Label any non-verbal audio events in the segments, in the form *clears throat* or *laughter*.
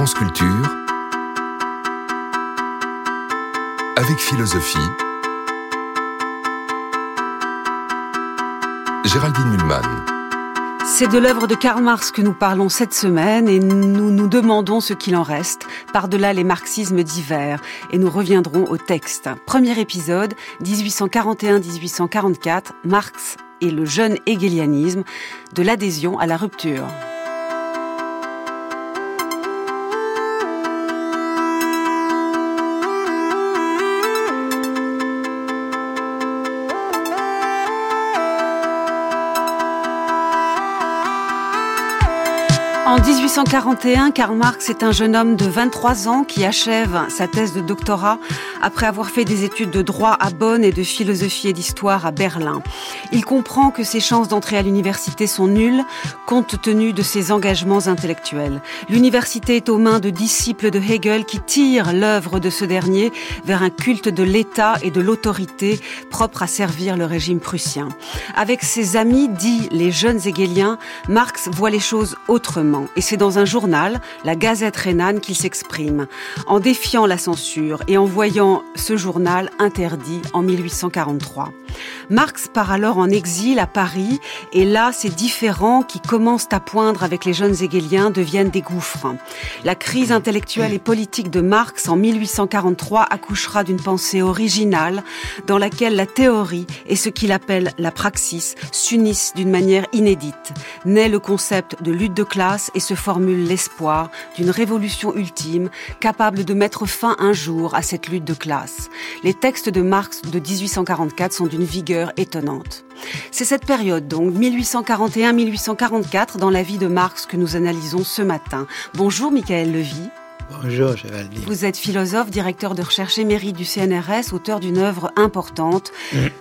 France Culture avec philosophie. Géraldine Mulman. C'est de l'œuvre de Karl Marx que nous parlons cette semaine et nous nous demandons ce qu'il en reste, par-delà les marxismes divers, et nous reviendrons au texte. Premier épisode, 1841-1844, Marx et le jeune hegelianisme, de l'adhésion à la rupture. En 1841, Karl Marx est un jeune homme de 23 ans qui achève sa thèse de doctorat après avoir fait des études de droit à Bonn et de philosophie et d'histoire à Berlin. Il comprend que ses chances d'entrer à l'université sont nulles compte tenu de ses engagements intellectuels. L'université est aux mains de disciples de Hegel qui tirent l'œuvre de ce dernier vers un culte de l'État et de l'autorité propre à servir le régime prussien. Avec ses amis dits les jeunes hegeliens, Marx voit les choses autrement. Et c'est dans un journal, la Gazette rhénane, qu'il s'exprime, en défiant la censure et en voyant ce journal interdit en 1843. Marx part alors en exil à Paris et là, ces différents qui commencent à poindre avec les jeunes hegeliens deviennent des gouffres. La crise intellectuelle et politique de Marx en 1843 accouchera d'une pensée originale dans laquelle la théorie et ce qu'il appelle la praxis s'unissent d'une manière inédite. Naît le concept de lutte de classe et se formule l'espoir d'une révolution ultime capable de mettre fin un jour à cette lutte de classe. Les textes de Marx de 1844 sont d'une vigueur étonnante. C'est cette période, donc 1841-1844, dans la vie de Marx que nous analysons ce matin. Bonjour Michael Levy. Bonjour Géraldine. Vous êtes philosophe, directeur de recherche émérite du CNRS, auteur d'une œuvre importante.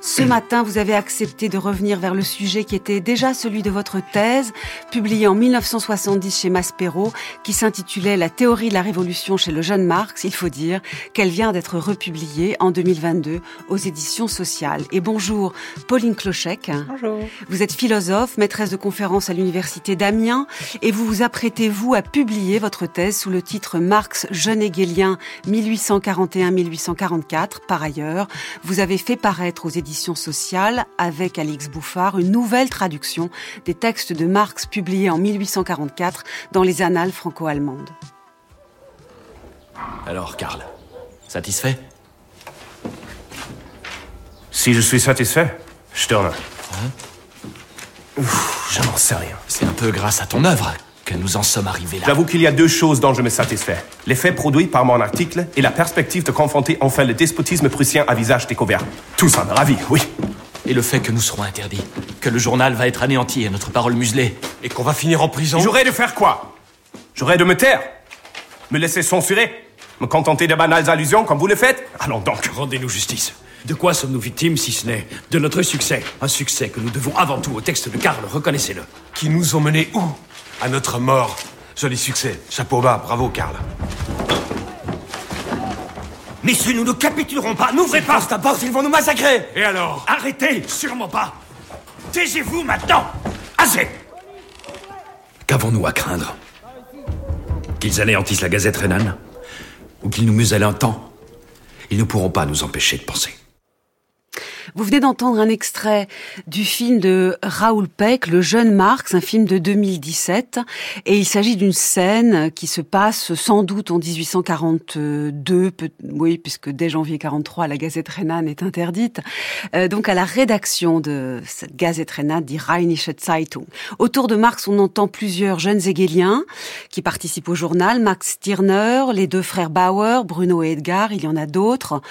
Ce matin, vous avez accepté de revenir vers le sujet qui était déjà celui de votre thèse, publiée en 1970 chez Maspero, qui s'intitulait La théorie de la révolution chez le jeune Marx. Il faut dire qu'elle vient d'être republiée en 2022 aux éditions sociales. Et bonjour Pauline Clochec. Bonjour. Vous êtes philosophe, maîtresse de conférences à l'université d'Amiens et vous vous apprêtez, vous, à publier votre thèse sous le titre Marx Marx, jeune hegelien 1841-1844. Par ailleurs, vous avez fait paraître aux éditions sociales, avec Alix Bouffard, une nouvelle traduction des textes de Marx publiés en 1844 dans les Annales franco-allemandes. Alors, Karl, satisfait? Si je suis satisfait, Stirner. Hein? Je n'en sais rien. C'est un peu grâce à ton œuvre que nous en sommes arrivés là. J'avoue qu'il y a deux choses dont je me satisfais. L'effet produit par mon article et la perspective de confronter enfin le despotisme prussien à visage découvert. Tout ça me ravit, oui. Et le fait que nous serons interdits, que le journal va être anéanti et notre parole muselée. Et qu'on va finir en prison? J'aurais de faire quoi? J'aurais de me taire? Me laisser censurer? Me contenter de banales allusions comme vous le faites? Allons donc. Rendez-nous justice. De quoi sommes-nous victimes si ce n'est de notre succès? Un succès que nous devons avant tout au texte de Karl, reconnaissez-le. Qui nous ont menés où? À notre mort. Joli succès. Chapeau bas, bravo Karl. Messieurs, nous ne capitulerons pas, n'ouvrez pas. porte, ils vont nous massacrer. Et alors Arrêtez. Sûrement pas Taisez-vous maintenant. Assez. Qu'avons-nous à craindre? Qu'ils anéantissent la Gazette rhénane? Ou qu'ils nous musellent un temps? Ils ne pourront pas nous empêcher de penser. Vous venez d'entendre un extrait du film de Raoul Peck, Le jeune Marx, un film de 2017. Et il s'agit d'une scène qui se passe sans doute en 1842, oui, puisque dès janvier 43, la Gazette rhénane est interdite. Euh, donc à la rédaction de cette Gazette rhénane, dit Rheinische Zeitung. Autour de Marx, on entend plusieurs jeunes hegeliens qui participent au journal. Max Stirner, les deux frères Bauer, Bruno et Edgar, il y en a d'autres.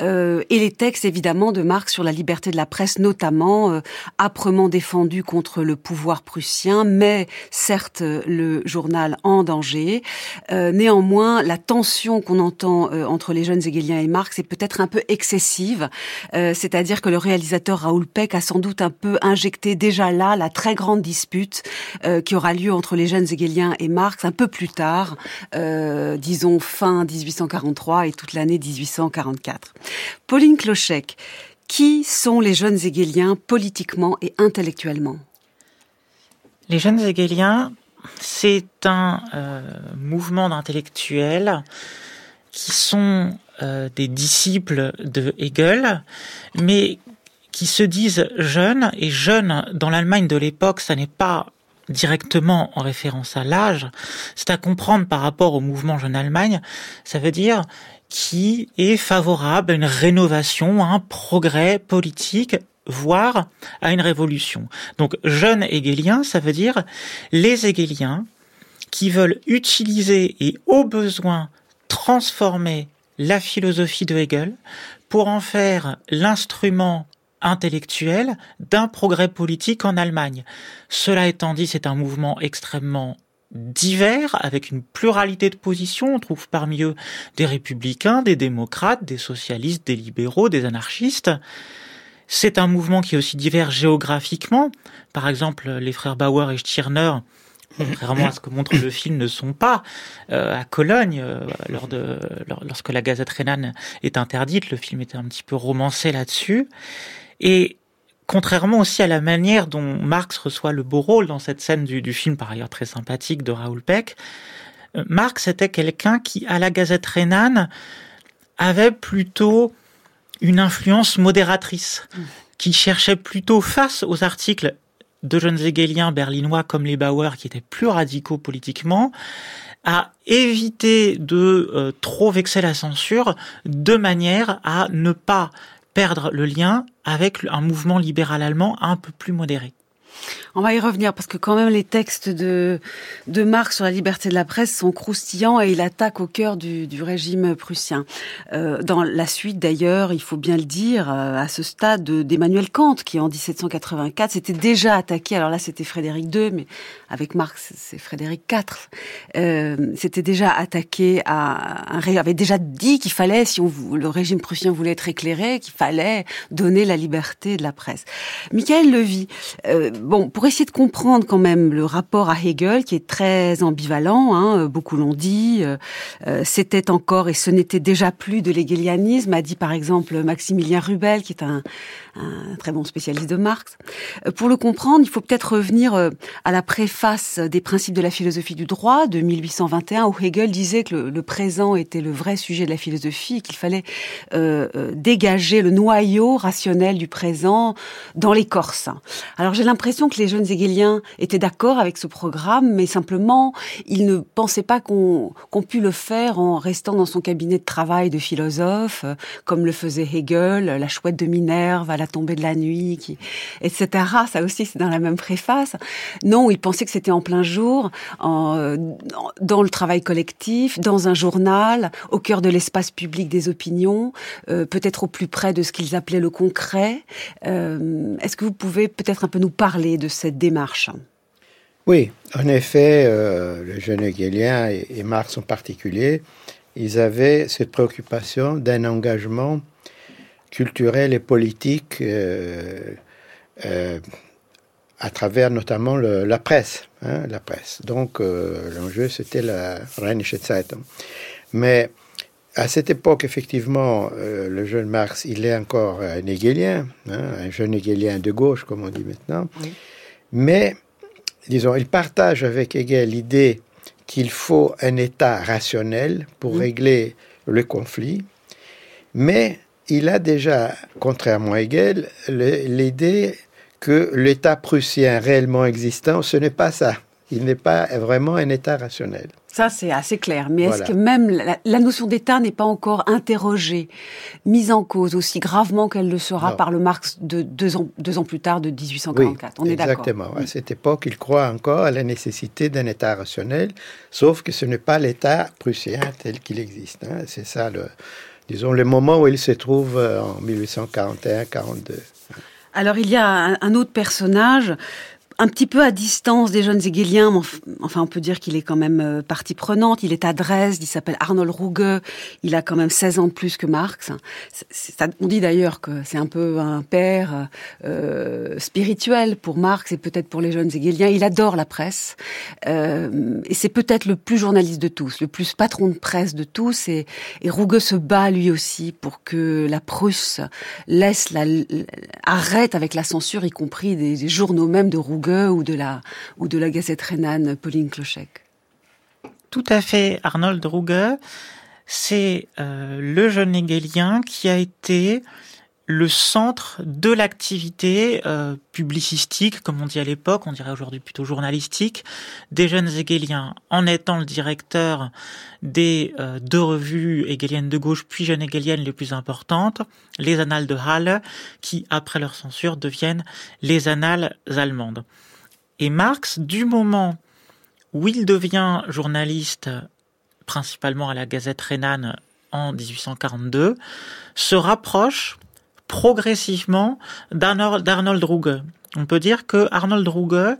Euh, et les textes, évidemment, de Marx sur la liberté de la presse, notamment euh, âprement défendue contre le pouvoir prussien, mais certes le journal en danger. Euh, néanmoins, la tension qu'on entend euh, entre les jeunes hegeliens et Marx est peut-être un peu excessive, euh, c'est-à-dire que le réalisateur Raoul Peck a sans doute un peu injecté déjà là la très grande dispute euh, qui aura lieu entre les jeunes hegeliens et Marx un peu plus tard, euh, disons fin 1843 et toute l'année 1844. Pauline Clochec, qui sont les jeunes hegeliens politiquement et intellectuellement? Les jeunes hegeliens, c'est un euh, mouvement d'intellectuels qui sont euh, des disciples de Hegel, mais qui se disent jeunes, et jeunes dans l'Allemagne de l'époque, ça n'est pas directement en référence à l'âge, c'est à comprendre par rapport au mouvement Jeune Allemagne, ça veut dire qui est favorable à une rénovation, à un progrès politique, voire à une révolution. Donc jeune hegélien, ça veut dire les hegéliens qui veulent utiliser et au besoin transformer la philosophie de Hegel pour en faire l'instrument intellectuel d'un progrès politique en Allemagne. Cela étant dit, c'est un mouvement extrêmement divers, avec une pluralité de positions. On trouve parmi eux des républicains, des démocrates, des socialistes, des libéraux, des anarchistes. C'est un mouvement qui est aussi divers géographiquement. Par exemple, les frères Bauer et Stirner, contrairement à ce que montre le film, ne sont pas euh, à Cologne euh, lors de, lorsque la Gazette rhénane est interdite. Le film était un petit peu romancé là-dessus. Et contrairement aussi à la manière dont Marx reçoit le beau rôle dans cette scène du, film, par ailleurs très sympathique, de Raoul Peck, euh, Marx était quelqu'un qui, à la Gazette rhénane, avait plutôt une influence modératrice, qui cherchait plutôt face aux articles de jeunes hegeliens berlinois comme les Bauer, qui étaient plus radicaux politiquement, à éviter de euh, trop vexer la censure de manière à ne pas perdre le lien avec un mouvement libéral allemand un peu plus modéré. On va y revenir parce que quand même les textes de, de Marx sur la liberté de la presse sont croustillants et il attaque au cœur du, du régime prussien. Euh, dans la suite d'ailleurs, il faut bien le dire, euh, à ce stade d'Emmanuel Kant qui en 1784 s'était déjà attaqué, alors là c'était Frédéric II, mais avec Marx c'est Frédéric IV, euh, s'était déjà attaqué à un avait déjà dit qu'il fallait, si on, le régime prussien voulait être éclairé, qu'il fallait donner la liberté de la presse. Michael Levy, euh, bon, pour essayer de comprendre quand même le rapport à Hegel, qui est très ambivalent, hein, euh, beaucoup l'ont dit, euh, euh, c'était encore et ce n'était déjà plus de l'hegelianisme, a dit par exemple Maximilien Rubel, qui est un, très bon spécialiste de Marx. Pour le comprendre, il faut peut-être revenir à la préface des principes de la philosophie du droit de 1821, où Hegel disait que le, présent était le vrai sujet de la philosophie, qu'il fallait dégager le noyau rationnel du présent dans l'écorce. Alors j'ai l'impression que les jeunes hegeliens étaient d'accord avec ce programme, mais simplement, ils ne pensaient pas qu'on qu pu le faire en restant dans son cabinet de travail de philosophe, comme le faisait Hegel, la chouette de Minerve à la tombée de la nuit, etc. Ça aussi, c'est dans la même préface. Non, ils pensaient que c'était en plein jour, dans le travail collectif, dans un journal, au cœur de l'espace public des opinions, euh, peut-être au plus près de ce qu'ils appelaient le concret. Euh, Est-ce que vous pouvez peut-être un peu nous parler de cette démarche Oui, en effet, euh, le jeune Hegelien et, et, Marx en particulier, ils avaient cette préoccupation d'un engagement culturel et politique euh, euh, à travers notamment le, la presse. Hein, la presse. Donc l'enjeu, c'était la Rheinische Zeitung. Mais à cette époque, effectivement, euh, le jeune Marx, il est encore un hegelien, hein, un jeune hegelien de gauche, comme on dit maintenant. Oui. Mais, disons, il partage avec Hegel l'idée qu'il faut un État rationnel pour mmh. régler le conflit. Mais il a déjà, contrairement à Hegel, l'idée que l'État prussien réellement existant, ce n'est pas ça. Il n'est pas vraiment un État rationnel. Ça, c'est assez clair. Mais voilà. est-ce que même la, la notion d'État n'est pas encore interrogée, mise en cause aussi gravement qu'elle le sera non. par le Marx de deux ans, deux ans plus tard, de 1844 oui, On est d'accord Exactement. À cette époque, il croit encore à la nécessité d'un État rationnel, sauf que ce n'est pas l'État prussien tel qu'il existe. Hein. C'est ça, le, disons, le moment où il se trouve euh, en 1841-42. Alors, il y a un autre personnage un petit peu à distance des jeunes hegeliens, enfin on peut dire qu'il est quand même euh, partie prenante, il est à Dresde, il s'appelle Arnold Ruge, il a quand même 16 ans de plus que Marx. On dit d'ailleurs que c'est un peu un père euh, spirituel pour Marx et peut-être pour les jeunes hegeliens. Il adore la presse. Euh, et c'est peut-être le plus journaliste de tous, le plus patron de presse de tous. Et, et Ruge se bat lui aussi pour que la Prusse laisse la, arrête avec la censure, y compris des, des journaux même de Ruge Ou de la, ou de la Gazette rhénane, Pauline Clochec. Tout à fait, Arnold Druge, c'est euh, le jeune hegelien qui a été le centre de l'activité euh, publicistique, comme on dit à l'époque, on dirait aujourd'hui plutôt journalistique, des jeunes hegeliens, en étant le directeur des euh, deux revues hegeliennes de gauche, puis jeunes hegeliennes les plus importantes, les Annales de Halle, qui, après leur censure, deviennent les Annales allemandes. Et Marx, du moment où il devient journaliste, principalement à la Gazette rhénane en 1842, se rapproche progressivement d'Arnold Ruge. On peut dire que Arnold Ruge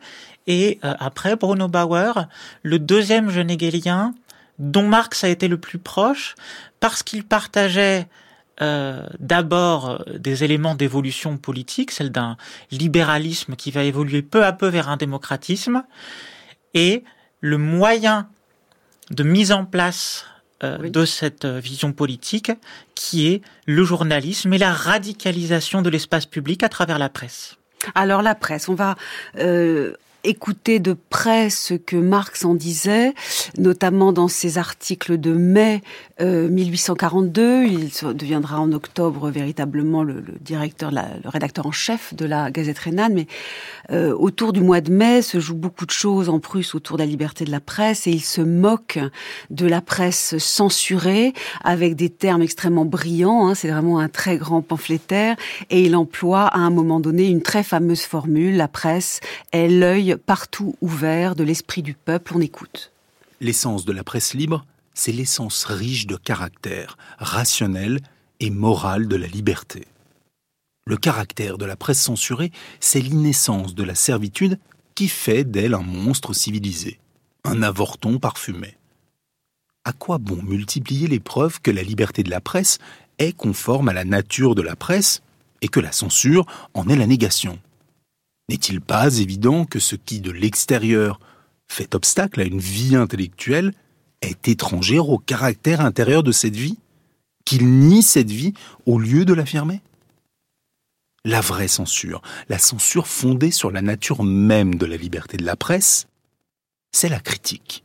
est, euh, après Bruno Bauer, le deuxième jeune hegelien dont Marx a été le plus proche parce qu'il partageait euh, d'abord euh, des éléments d'évolution politique, celle d'un libéralisme qui va évoluer peu à peu vers un démocratisme, et le moyen de mise en place euh, de cette euh, vision politique qui est le journalisme et la radicalisation de l'espace public à travers la presse. Alors la presse, on va euh, écouter de près ce que Marx en disait, notamment dans ses articles de mai 1842. Euh, il deviendra en octobre véritablement le, directeur, le rédacteur en chef de la Gazette rhénane. Mais euh, autour du mois de mai se jouent beaucoup de choses en Prusse autour de la liberté de la presse et il se moque de la presse censurée avec des termes extrêmement brillants. Hein, C'est vraiment un très grand pamphlétaire et il emploie à un moment donné une très fameuse formule la presse est l'œil partout ouvert de l'esprit du peuple. On écoute. L'essence de la presse libre c'est l'essence riche de caractère, rationnel et moral de la liberté. Le caractère de la presse censurée, c'est l'innocence de la servitude qui fait d'elle un monstre civilisé, un avorton parfumé. À quoi bon multiplier les preuves que la liberté de la presse est conforme à la nature de la presse et que la censure en est la négation? N'est-il pas évident que ce qui, de l'extérieur, fait obstacle à une vie intellectuelle est étrangère au caractère intérieur de cette vie Qu'il nie cette vie au lieu de l'affirmer? La vraie censure, la censure fondée sur la nature même de la liberté de la presse, c'est la critique.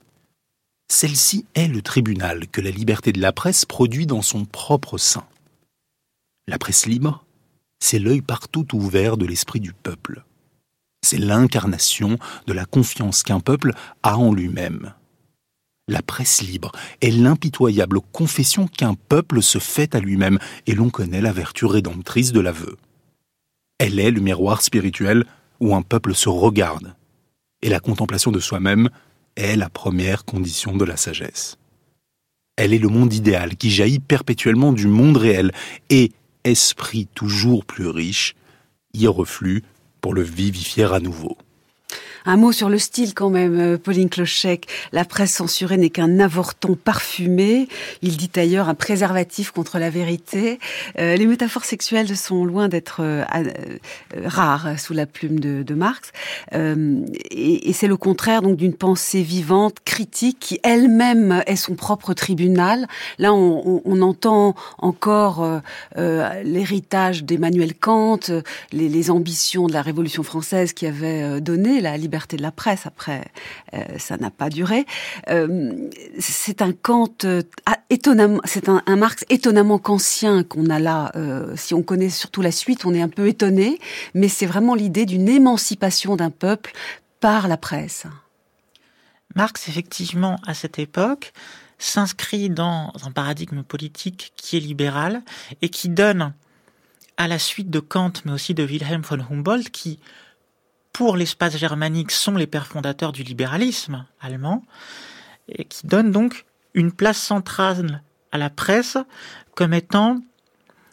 Celle-ci est le tribunal que la liberté de la presse produit dans son propre sein. La presse libre, c'est l'œil partout ouvert de l'esprit du peuple. C'est l'incarnation de la confiance qu'un peuple a en lui-même. La presse libre est l'impitoyable confession qu'un peuple se fait à lui-même, et l'on connaît la vertu rédemptrice de l'aveu. Elle est le miroir spirituel où un peuple se regarde, et la contemplation de soi-même est la première condition de la sagesse. Elle est le monde idéal qui jaillit perpétuellement du monde réel, et, esprit toujours plus riche, y reflue pour le vivifier à nouveau. Un mot sur le style quand même, euh, Pauline Clochec. La presse censurée n'est qu'un avorton parfumé. Il dit ailleurs un préservatif contre la vérité. Euh, les métaphores sexuelles sont loin d'être euh, rares sous la plume de, Marx. et, c'est le contraire donc d'une pensée vivante, critique, qui elle-même est son propre tribunal. Là, on, entend encore l'héritage d'Emmanuel Kant, les, les, ambitions de la Révolution française qui avait donné la liberté liberté de la presse. Après, euh, ça n'a pas duré. Euh, c'est un Kant euh, étonnamment, c'est un, Marx étonnamment kantien qu'on a là. si on connaît surtout la suite, on est un peu étonné, mais c'est vraiment l'idée d'une émancipation d'un peuple par la presse. Marx, effectivement, à cette époque, s'inscrit dans un paradigme politique qui est libéral et qui donne à la suite de Kant, mais aussi de Wilhelm von Humboldt, qui pour l'espace germanique sont les pères fondateurs du libéralisme allemand, et qui donnent donc une place centrale à la presse comme étant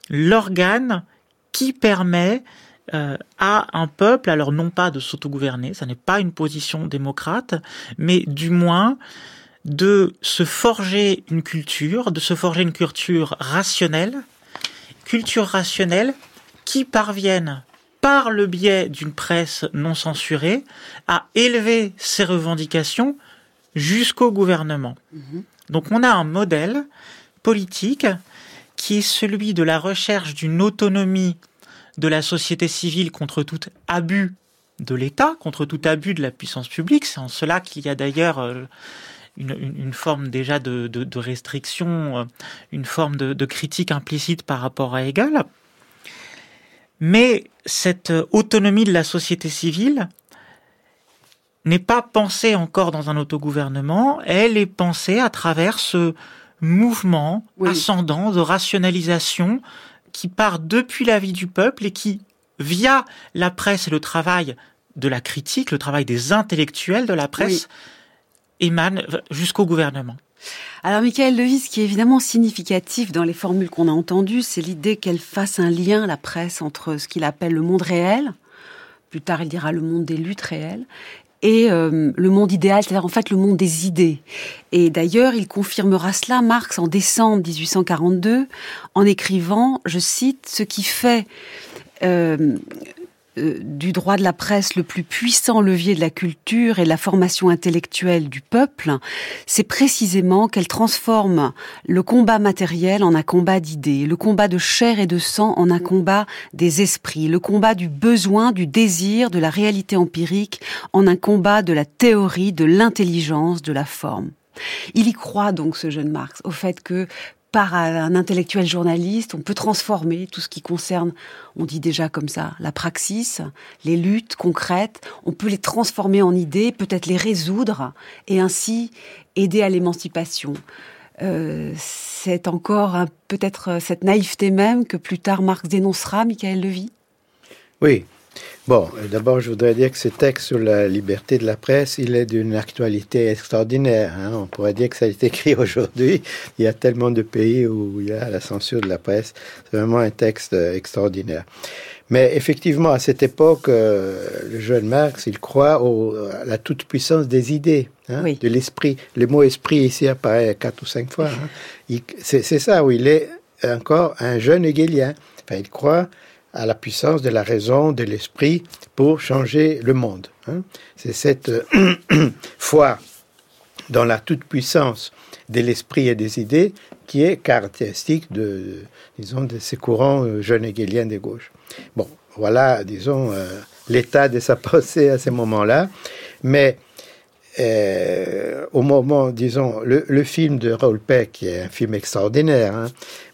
l'organe qui permet euh, à un peuple, alors non pas de s'autogouverner, ça n'est pas une position démocrate, mais du moins de se forger une culture, de se forger une culture rationnelle, culture rationnelle qui parvienne par le biais d'une presse non censurée, à élever ses revendications jusqu'au gouvernement. Mhm. Donc on a un modèle politique qui est celui de la recherche d'une autonomie de la société civile contre tout abus de l'État, contre tout abus de la puissance publique. C'est en cela qu'il y a d'ailleurs euh, une, forme déjà de, restriction, euh, une forme de, critique implicite par rapport à Hegel. Mais cette autonomie de la société civile n'est pas pensée encore dans un autogouvernement, elle est pensée à travers ce mouvement ascendant de rationalisation qui part depuis la vie du peuple et qui, via la presse et le travail de la critique, le travail des intellectuels de la presse, émane jusqu'au gouvernement. Alors, Michael Levy, ce qui est évidemment significatif dans les formules qu'on a entendues, c'est l'idée qu'elle fasse un lien, la presse, entre ce qu'il appelle le monde réel, plus tard il dira le monde des luttes réelles, et euh, le monde idéal, c'est-à-dire en fait le monde des idées. Et d'ailleurs, il confirmera cela, Marx, en décembre 1842, en écrivant, je cite, ce qui fait euh, euh, du droit de la presse le plus puissant levier de la culture et de la formation intellectuelle du peuple, c'est précisément qu'elle transforme le combat matériel en un combat d'idées, le combat de chair et de sang en un combat des esprits, le combat du besoin, du désir, de la réalité empirique en un combat de la théorie, de l'intelligence, de la forme. Il y croit donc ce jeune Marx au fait que par un intellectuel journaliste, on peut transformer tout ce qui concerne, on dit déjà comme ça, la praxis, les luttes concrètes, on peut les transformer en idées, peut-être les résoudre et ainsi aider à l'émancipation. Euh, c'est encore peut-être cette naïveté même que plus tard Marx dénoncera, Michael Levy? Oui, Bon, d'abord, je voudrais dire que ce texte sur la liberté de la presse, il est d'une actualité extraordinaire. Hein. On pourrait dire que ça a été écrit *laughs* aujourd'hui. Il y a tellement de pays où il y a la censure de la presse. C'est vraiment un texte extraordinaire. Mais effectivement, à cette époque, euh, le jeune Marx, il croit à la toute-puissance des idées, hein, de l'esprit. Le mot esprit ici apparaît quatre ou cinq fois. Hein. *laughs* C'est ça où il est encore un jeune hegelien. Enfin, il croit à la puissance de la raison, de l'esprit pour changer le monde. Hein. C'est cette euh, *clears throat* foi dans la toute-puissance de l'esprit et des idées qui est caractéristique de, disons, de ces courants euh, jeunes hegeliens des gauches. Bon, voilà, disons, euh, l'état de sa *laughs* pensée à ce moment-là. Mais au moment, disons, le, film de Raoul Peck, qui est un film extraordinaire, hein,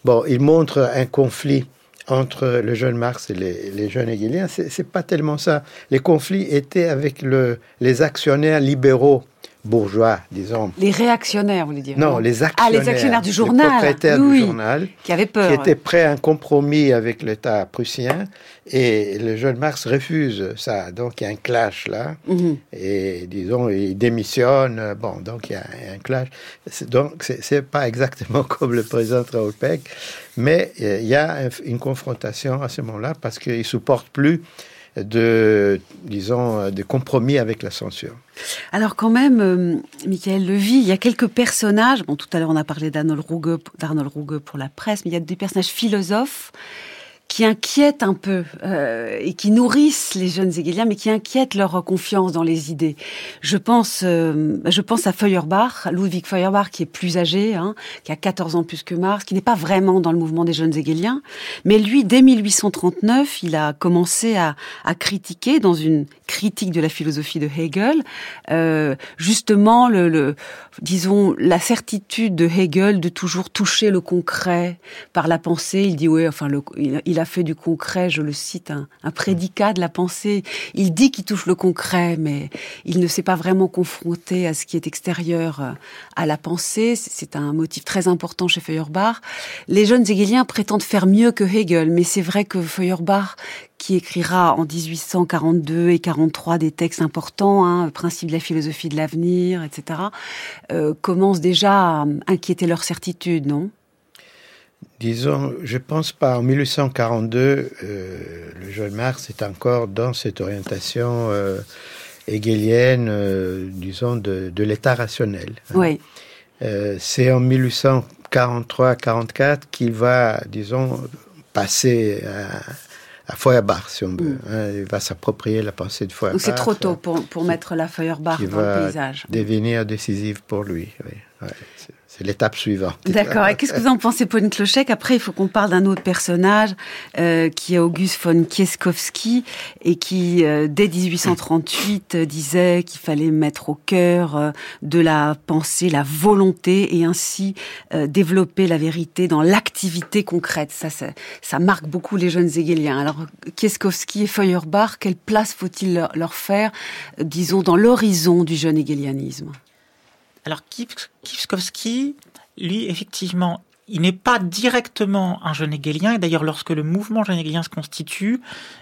bon, il montre un conflit entre le jeune Marx et les, jeunes hegeliens, c'est pas tellement ça. Les conflits étaient avec le, les actionnaires libéraux bourgeois, disons. Les réactionnaires, vous voulez dire Non, les actionnaires. Ah, les actionnaires du journal. Les propriétaires du journal. Qui avaient peur. Qui étaient prêts à un compromis avec l'État prussien. Et le jeune Marx refuse ça. Donc il y a un clash là. Mhm. Et disons, il démissionne. Bon, donc il y a un clash. Donc c'est pas exactement *laughs* comme le président Raoul Peck. Mais il y a une confrontation à ce moment-là parce qu'il ne supporte plus de, disons, de compromis avec la censure. Alors quand même, euh, Michael Levy, il y a quelques personnages, bon tout à l'heure on a parlé d'Arnold Ruge pour la presse, mais il y a des personnages philosophes qui inquiètent un peu euh, et qui nourrissent les jeunes hegeliens, mais qui inquiètent leur confiance dans les idées. Je pense, euh, je pense à Feuerbach, Ludwig Feuerbach, qui est plus âgé, hein, qui a 14 ans plus que Marx, qui n'est pas vraiment dans le mouvement des jeunes hegeliens, mais lui, dès 1839, il a commencé à, à critiquer, dans une critique de la philosophie de Hegel, euh, justement, le, le, disons, la certitude de Hegel de toujours toucher le concret par la pensée. Il dit, oui, enfin, le, il il a fait du concret, je le cite, un, prédicat de la pensée. Il dit qu'il touche le concret, mais il ne s'est pas vraiment confronté à ce qui est extérieur euh, à la pensée. C'est un motif très important chez Feuerbach. Les jeunes hegeliens prétendent faire mieux que Hegel, mais c'est vrai que Feuerbach, qui écrira en 1842 et 43 des textes importants, hein, Principe de la philosophie de l'avenir, etc., euh, commence déjà à inquiéter leur certitude, non? Disons, je pense pas. En 1842, euh, le jeune Marx est encore dans cette orientation euh, hegelienne, euh, disons, de, l'état rationnel. Hein. Oui. c'est en 1843-44 qu'il va, disons, passer à, à Feuerbach, si on veut. Mm. Hein. il va s'approprier la pensée de Feuerbach. C'est trop tôt pour, pour mettre la Feuerbach dans le paysage. devenir décisive pour lui. Oui. C'est l'étape suivante. D'accord. Et qu'est-ce que vous en pensez, Pauline Clochec? Après, il faut qu'on parle d'un autre personnage euh, qui est Auguste von Kieskowski et qui, euh, dès 1838, euh, disait qu'il fallait mettre au cœur de la pensée la volonté et ainsi développer la vérité dans l'activité concrète. Ça, ça, ça, marque beaucoup les jeunes hegeliens. Alors, Kieskowski et Feuerbach, quelle place faut-il leur, leur faire, disons, dans l'horizon du jeune hegelianisme alors Kipskowski, lui, effectivement, il n'est pas directement un jeune hegelien, et d'ailleurs lorsque le mouvement jeune hegelien se constitue,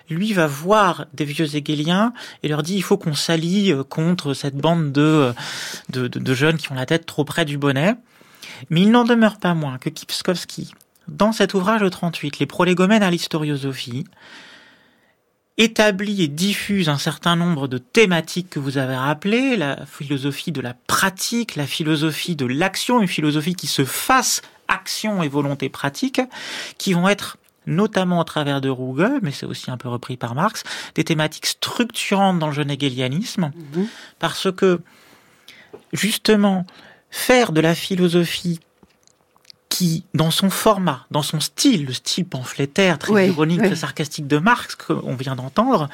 lui va voir des vieux hegeliens et leur dit il faut qu'on s'allie euh, contre cette bande de, de, de, jeunes qui ont la tête trop près du bonnet. Mais il n'en demeure pas moins que Kipskowski, dans cet ouvrage de 38, Les prolégomènes à l'historiosophie, établit et diffuse un certain nombre de thématiques que vous avez rappelées, la philosophie de la pratique, la philosophie de l'action, une philosophie qui se fasse action et volonté pratique, qui vont être notamment au travers de Ruge, mais c'est aussi un peu repris par Marx, des thématiques structurantes dans le jeune hegelianisme, mhm. parce que justement, faire de la philosophie qui, dans son format, dans son style, le style pamphlétaire, très ironique, très sarcastique de Marx, qu'on vient d'entendre,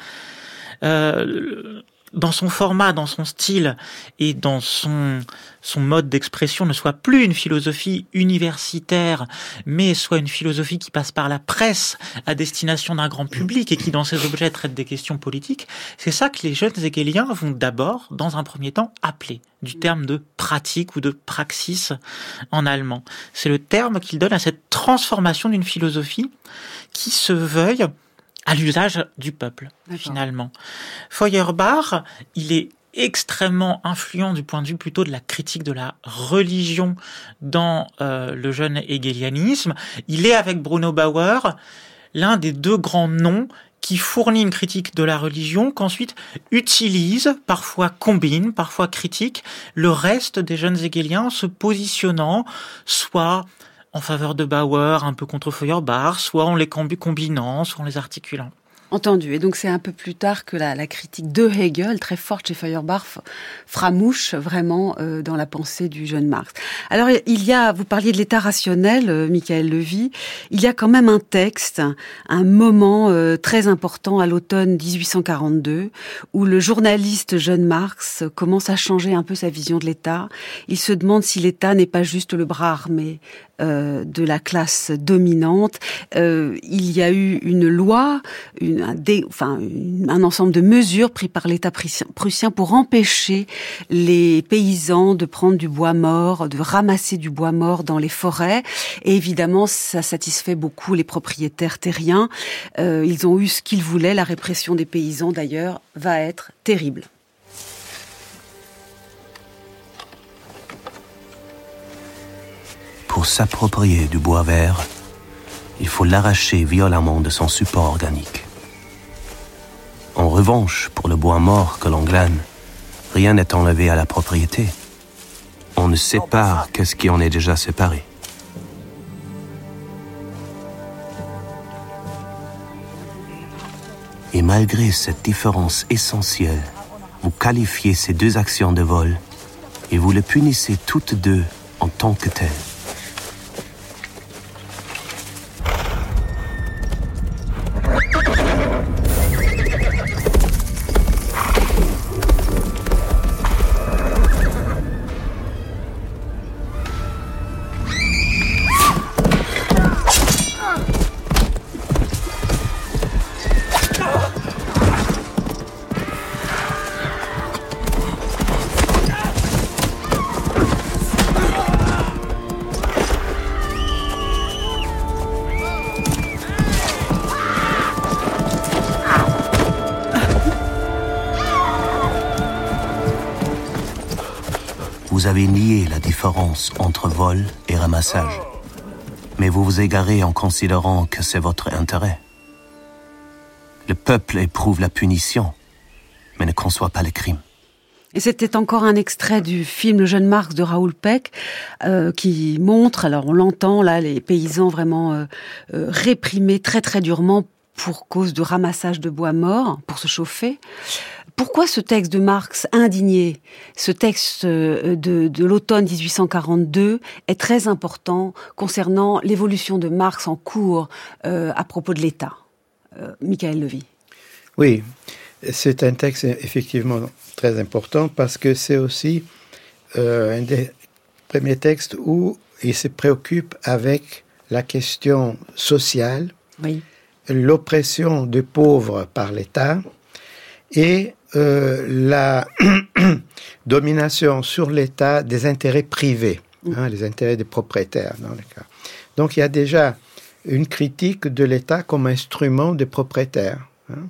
euh, dans son format, dans son style et dans son, mode d'expression ne soit plus une philosophie universitaire, mais soit une philosophie qui passe par la presse à destination d'un grand public et qui dans ses objets traite des questions politiques, c'est ça que les jeunes hegeliens vont d'abord, dans un premier temps, appeler du terme de pratique ou de praxis en allemand. C'est le terme qu'ils donnent à cette transformation d'une philosophie qui se veuille à l'usage du peuple, finalement. Feuerbach, il est extrêmement influent du point de vue plutôt de la critique de la religion dans euh, le jeune hegelianisme. Il est avec Bruno Bauer l'un des deux grands noms qui fournit une critique de la religion, qu'ensuite utilise, parfois combine, parfois critique, le reste des jeunes hegeliens se positionnant soit en faveur de Bauer, un peu contre Feuerbach, soit en les combinant, soit en les articulant. Entendu. Et donc c'est un peu plus tard que la, critique de Hegel, très forte chez Feuerbach, fera mouche vraiment euh, dans la pensée du jeune Marx. Alors il y a, vous parliez de l'état rationnel, euh, Michael Levy, il y a quand même un texte, un moment euh, très important à l'automne 1842, où le journaliste jeune Marx commence à changer un peu sa vision de l'État. Il se demande si l'État n'est pas juste le bras armé euh, de la classe dominante. Euh, il y a eu une loi, un ensemble de mesures prises par l'État prussien pour empêcher les paysans de prendre du bois mort, de ramasser du bois mort dans les forêts. Et évidemment, ça satisfait beaucoup les propriétaires terriens. Euh, ils ont eu ce qu'ils voulaient. La répression des paysans, d'ailleurs, va être terrible. Pour s'approprier du bois vert, il faut l'arracher violemment de son support organique. En revanche, pour le bois mort que l'on glane, rien n'est enlevé à la propriété. On ne sépare que ce qui en est déjà séparé. Et malgré cette différence essentielle, vous qualifiez ces deux actions de vol et vous les punissez toutes deux en tant que telles. Vous avez nié la différence entre vol et ramassage. Mais vous vous égarez en considérant que c'est votre intérêt. Le peuple éprouve la punition, mais ne conçoit pas le crime. Et c'était encore un extrait du film Le jeune Marx de Raoul Peck euh, qui montre, alors on l'entend là, les paysans vraiment euh, euh, réprimés très très durement pour cause de ramassage de bois mort pour se chauffer Pourquoi ce texte de Marx indigné, ce texte euh, de, de l'automne 1842 est très important concernant l'évolution de Marx en cours euh, à propos de l'État euh, Michael Levy? Oui, c'est un texte effectivement très important parce que c'est aussi euh, un des premiers textes où il se préoccupe avec la question sociale, Oui. l'oppression des pauvres par l'État et euh, la *clears throat* domination sur l'État des intérêts privés, hein, les intérêts des propriétaires dans le cas. Donc il y a déjà une critique de l'État comme instrument des propriétaires. hein.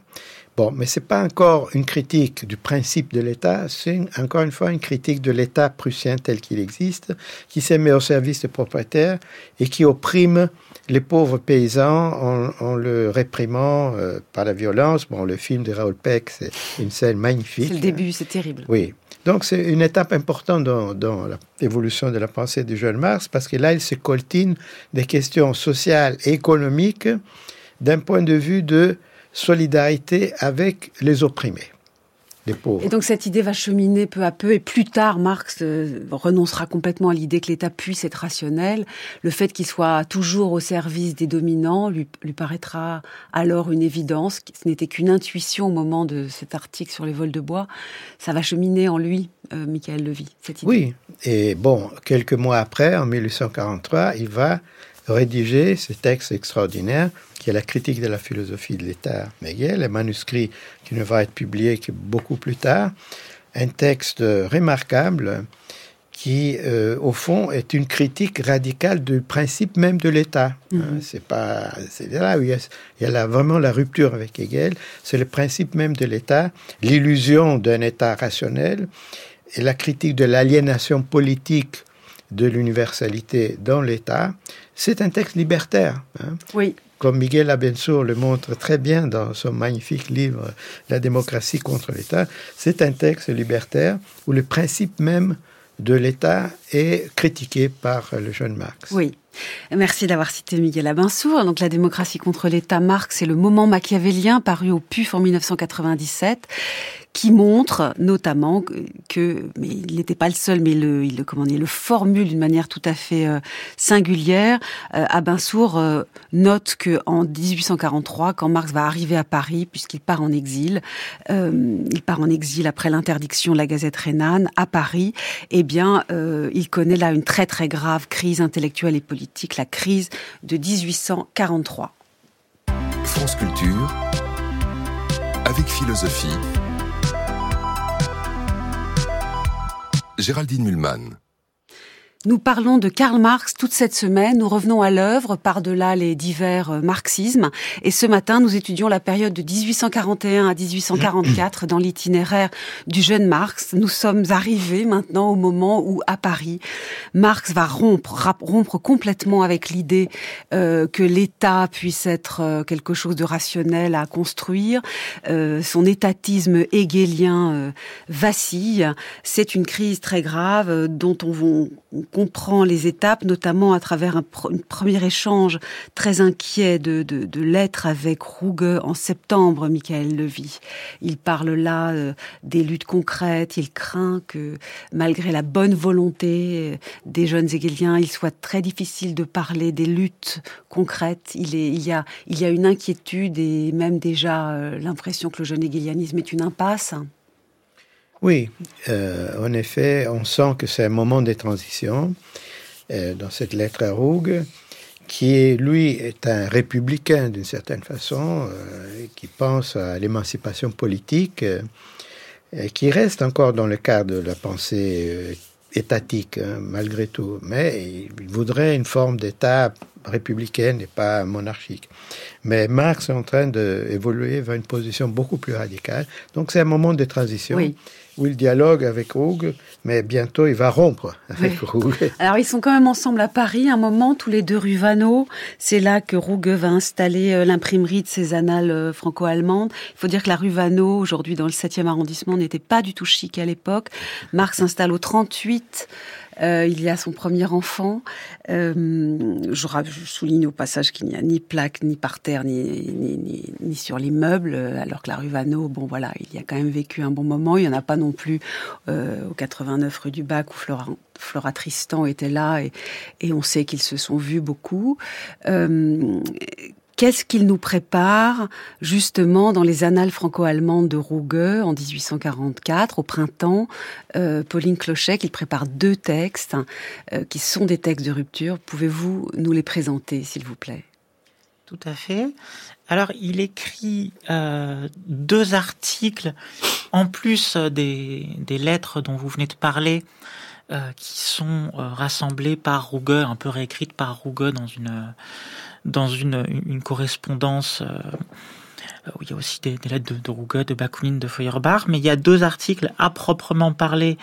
Bon, mais c'est pas encore une critique du principe de l'État, c'est encore une fois une critique de l'État prussien tel qu'il existe, qui se met au service des propriétaires et qui opprime les pauvres paysans en, en le réprimant euh, par la violence. Bon, le film de Raoul Peck, c'est une scène magnifique. C'est le début, c'est terrible. Oui. Donc c'est une étape importante dans, l'évolution de la pensée du jeune Marx parce que là, il se coltine des questions sociales et économiques d'un point de vue de solidarité avec les opprimés, pauvres. Et donc cette idée va cheminer peu à peu, et plus tard, Marx euh, renoncera complètement à l'idée que l'État puisse être rationnel. Le fait qu'il soit toujours au service des dominants lui, lui paraîtra alors une évidence. Ce n'était qu'une intuition au moment de cet article sur les vols de bois. Ça va cheminer en lui, euh, Michael Levy, cette idée. Oui, et bon, quelques mois après, en 1843, il va rédiger ce texte extraordinaire qui est la critique de la philosophie de l'État Hegel, un manuscrit qui ne va être publié que beaucoup plus tard, un texte remarquable qui, euh, au fond, est une critique radicale du principe même de l'État. Hein, c'est pas, c'est là où il y a, il y a là vraiment la rupture avec Hegel. C'est le principe même de l'État, l'illusion d'un État rationnel et la critique de l'aliénation politique de l'universalité dans l'État. C'est un texte libertaire. hein. Oui. Comme Miguel Abensour le montre très bien dans son magnifique livre La démocratie contre l'État, c'est un texte libertaire où le principe même de l'État est critiqué par le jeune Marx. Oui. Merci d'avoir cité Miguel Abinsour. Donc, La démocratie contre l'État, Marx, c'est le moment machiavélien paru au PUF en 1997 qui montre notamment que- mais il n'était pas le seul, mais le, il le, comment le formule d'une manière tout à fait euh, singulière. Euh, Abinsour euh, note que en 1843, quand Marx va arriver à Paris, puisqu'il part en exil, il part en exil après l'interdiction de la Gazette rhénane à Paris, eh bien, il connaît là une très très grave crise intellectuelle et politique, la crise de 1843. France Culture, avec philosophie. Géraldine Mulman. Nous parlons de Karl Marx toute cette semaine. Nous revenons à l'œuvre par-delà les divers euh, marxismes. Et ce matin, nous étudions la période de 1841 à 1844 dans l'itinéraire du jeune Marx. Nous sommes arrivés maintenant au moment où, à Paris, Marx va rompre, rompre complètement avec l'idée euh, que l'État puisse être euh, quelque chose de rationnel à construire. Son étatisme hegelien vacille. C'est une crise très grave dont on, on- on comprend les étapes, notamment à travers un, premier échange très inquiet de, de, de lettres avec Ruge en septembre, Michael Levy. Il parle là euh, des luttes concrètes. Il craint que, malgré la bonne volonté euh, des jeunes hegeliens, il soit très difficile de parler des luttes concrètes. Il, est, il, y, a, il y a une inquiétude et même déjà euh, l'impression que le jeune hegelianisme est une impasse. Oui, euh, en effet, on sent que c'est un moment de transition euh, dans cette lettre à Rougue, qui lui est un républicain d'une certaine façon, euh, qui pense à l'émancipation politique, qui reste encore dans le cadre de la pensée étatique, hein, malgré tout, mais il voudrait une forme d'État républicaine et pas monarchique. Mais Marx est en train d'évoluer vers une position beaucoup plus radicale. Donc c'est un moment de transition Oui. Où il dialogue avec Roug, mais bientôt il va rompre avec Oui. Roug. Alors ils sont quand même ensemble à Paris un moment, tous les deux rue Vanneau. C'est là que Ruge va installer euh, l'imprimerie de ses annales euh, franco-allemandes. Il faut dire que la rue Vanneau, aujourd'hui dans le 7e arrondissement, n'était pas du tout chic à l'époque. Marx s'installe au 38 Euh, il y a son premier enfant. Euh, je, souligne au passage qu'il n'y a ni plaque, ni par terre, ni, sur les meubles, alors que la rue Vanneau, bon voilà, il y a quand même vécu un bon moment. Il n'y en a pas non plus euh, au 89 rue du Bac où Flora, Tristan était là et on sait qu'ils se sont vus beaucoup. Qu'est-ce qu'il nous prépare justement dans les annales franco-allemandes de Ruge en 1844, au printemps euh, Pauline Clochet, il prépare deux textes euh, qui sont des textes de rupture. Pouvez-vous nous les présenter, s'il vous plaît? Tout à fait. Alors, il écrit euh, deux articles, en plus des, des, lettres dont vous venez de parler, qui sont rassemblées par Ruge, un peu réécrites par Ruge dans une dans une, correspondance euh, où il y a aussi des, lettres de, de de Bakounine, de Feuerbach, mais il y a deux articles à proprement parler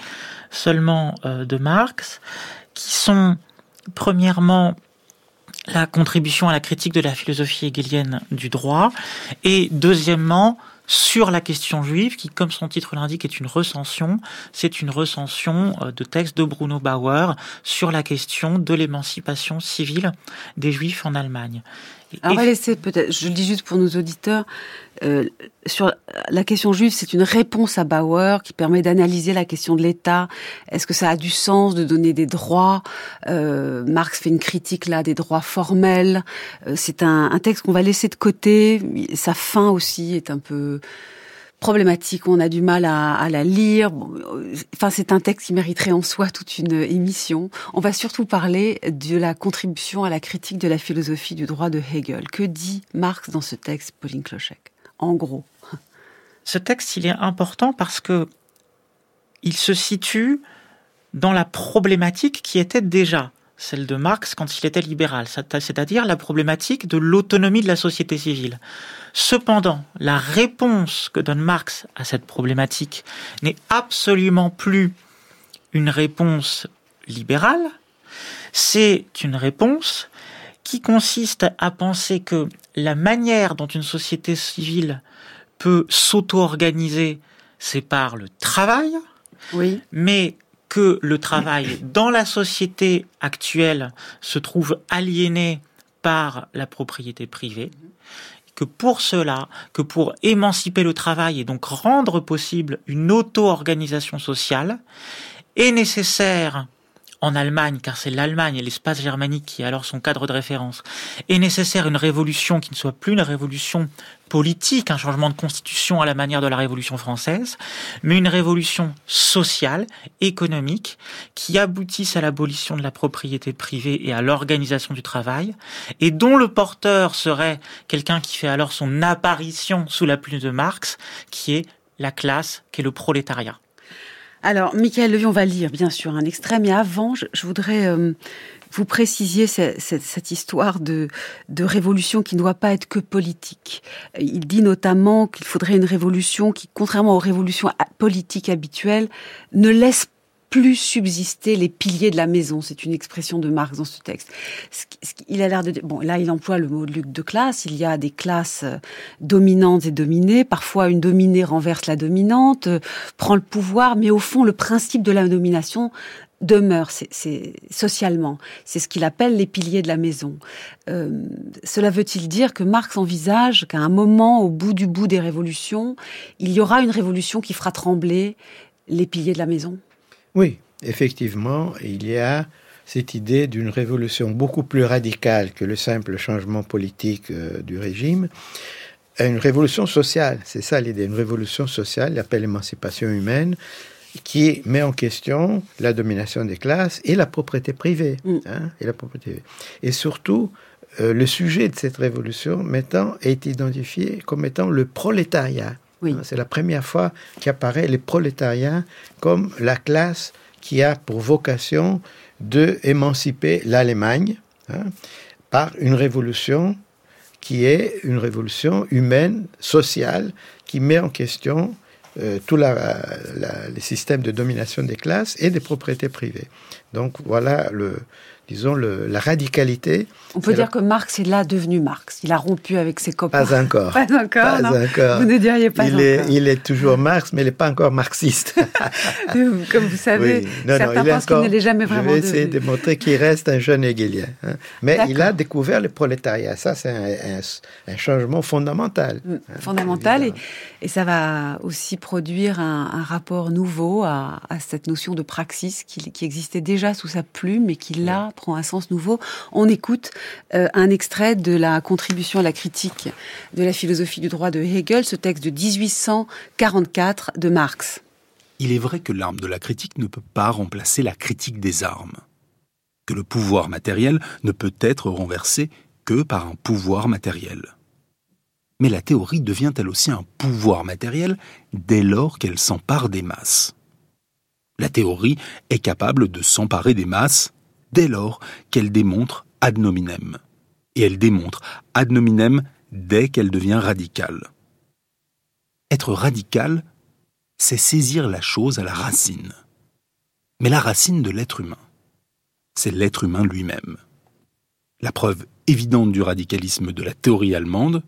seulement euh, de Marx, qui sont premièrement la contribution à la critique de la philosophie hegelienne du droit, et deuxièmement sur la question juive, qui, comme son titre l'indique, est une recension. C'est une recension euh, de texte de Bruno Bauer sur la question de l'émancipation civile des juifs en Allemagne. on va laisser peut-être, je le dis juste pour nos auditeurs, euh, sur la question juive, c'est une réponse à Bauer qui permet d'analyser la question de l'État. Est-ce que ça a du sens de donner des droits? Euh, Marx fait une critique là des droits formels. Euh, c'est un, un, texte qu'on va laisser de côté. Sa fin aussi est un peu problématique. On a du mal à, à la lire. Euh, enfin, c'est un texte qui mériterait en soi toute une émission. On va surtout parler de la contribution à la critique de la philosophie du droit de Hegel. Que dit Marx dans ce texte, Pauline Clochec? En gros. Ce texte, il est important parce que il se situe dans la problématique qui était déjà celle de Marx quand il était libéral, c'est-à-dire la problématique de l'autonomie de la société civile. Cependant, la réponse que donne Marx à cette problématique n'est absolument plus une réponse libérale, c'est une réponse qui consiste à penser que la manière dont une société civile peut s'auto-organiser, c'est par le travail, oui. mais que le travail dans la société actuelle se trouve aliéné par la propriété privée, que pour cela, que pour émanciper le travail et donc rendre possible une auto-organisation sociale, est nécessaire en Allemagne, car c'est l'Allemagne et l'espace germanique qui est alors son cadre de référence, est nécessaire une révolution qui ne soit plus une révolution politique, un changement de constitution à la manière de la Révolution française, mais une révolution sociale, économique, qui aboutisse à l'abolition de la propriété privée et à l'organisation du travail, et dont le porteur serait quelqu'un qui fait alors son apparition sous la plume de Marx, qui est la classe, qui est le prolétariat. Alors, Michael Levy, on va lire bien sûr un extrait, mais avant, je, voudrais euh, vous précisiez cette, histoire de, de, révolution qui ne doit pas être que politique. Il dit notamment qu'il faudrait une révolution qui, contrairement aux révolutions politiques habituelles, ne laisse plus subsister les piliers de la maison. C'est une expression de Marx dans ce texte. Il a l'air de bon là il emploie le mot de classe. Il y a des classes euh, dominantes et dominées. Parfois une dominée renverse la dominante, euh, prend le pouvoir, mais au fond le principe de la domination demeure, c'est socialement. C'est ce qu'il appelle les piliers de la maison. Euh, cela veut-il dire que Marx envisage qu'à un moment, au bout du bout des révolutions, il y aura une révolution qui fera trembler les piliers de la maison? Oui, effectivement, il y a cette idée d'une révolution beaucoup plus radicale que le simple changement politique euh, du régime, une révolution sociale, c'est ça l'idée, une révolution sociale, l'appelle émancipation humaine, qui met en question la domination des classes et la propriété privée. Mm. Hein, et, la propriété. et surtout, euh, le sujet de cette révolution mettant, est identifié comme étant le prolétariat. Oui. C'est la première fois qu'apparaît les prolétariats comme la classe qui a pour vocation de émanciper l'Allemagne hein, par une révolution qui est une révolution humaine, sociale, qui met en question euh, tout la, les systèmes de domination des classes et des propriétés privées. Donc voilà le, disons, la radicalité. On peut dire que Marx est là devenu Marx. Il a rompu avec ses copains. Pas encore. *laughs* pas encore. Pas encore. Vous ne diriez pas il encore. Est, il est toujours Marx, mais il n'est pas encore marxiste. *laughs* Comme vous savez, certains pensent qu'il ne l'est jamais vraiment. Je vais essayer de montrer qu'il reste un jeune hegelien. Hein. Mais il a découvert le prolétariat. Ça, c'est un, changement fondamental. Mm, hein, fondamental. et, et, ça va aussi produire un, rapport nouveau à, cette notion de praxis qui, qui existait déjà sous sa plume et qui là prend un sens nouveau. On écoute euh, un extrait de la contribution à la critique de la philosophie du droit de Hegel, ce texte de 1844 de Marx. Il est vrai que l'arme de la critique ne peut pas remplacer la critique des armes, que le pouvoir matériel ne peut être renversé que par un pouvoir matériel. Mais la théorie devient elle aussi un pouvoir matériel dès lors qu'elle s'empare des masses? La théorie est capable de s'emparer des masses dès lors qu'elle démontre ad nominem. Et elle démontre ad nominem dès qu'elle devient radicale. Être radical, c'est saisir la chose à la racine. Mais la racine de l'être humain, c'est l'être humain lui-même. La preuve évidente du radicalisme de la théorie allemande,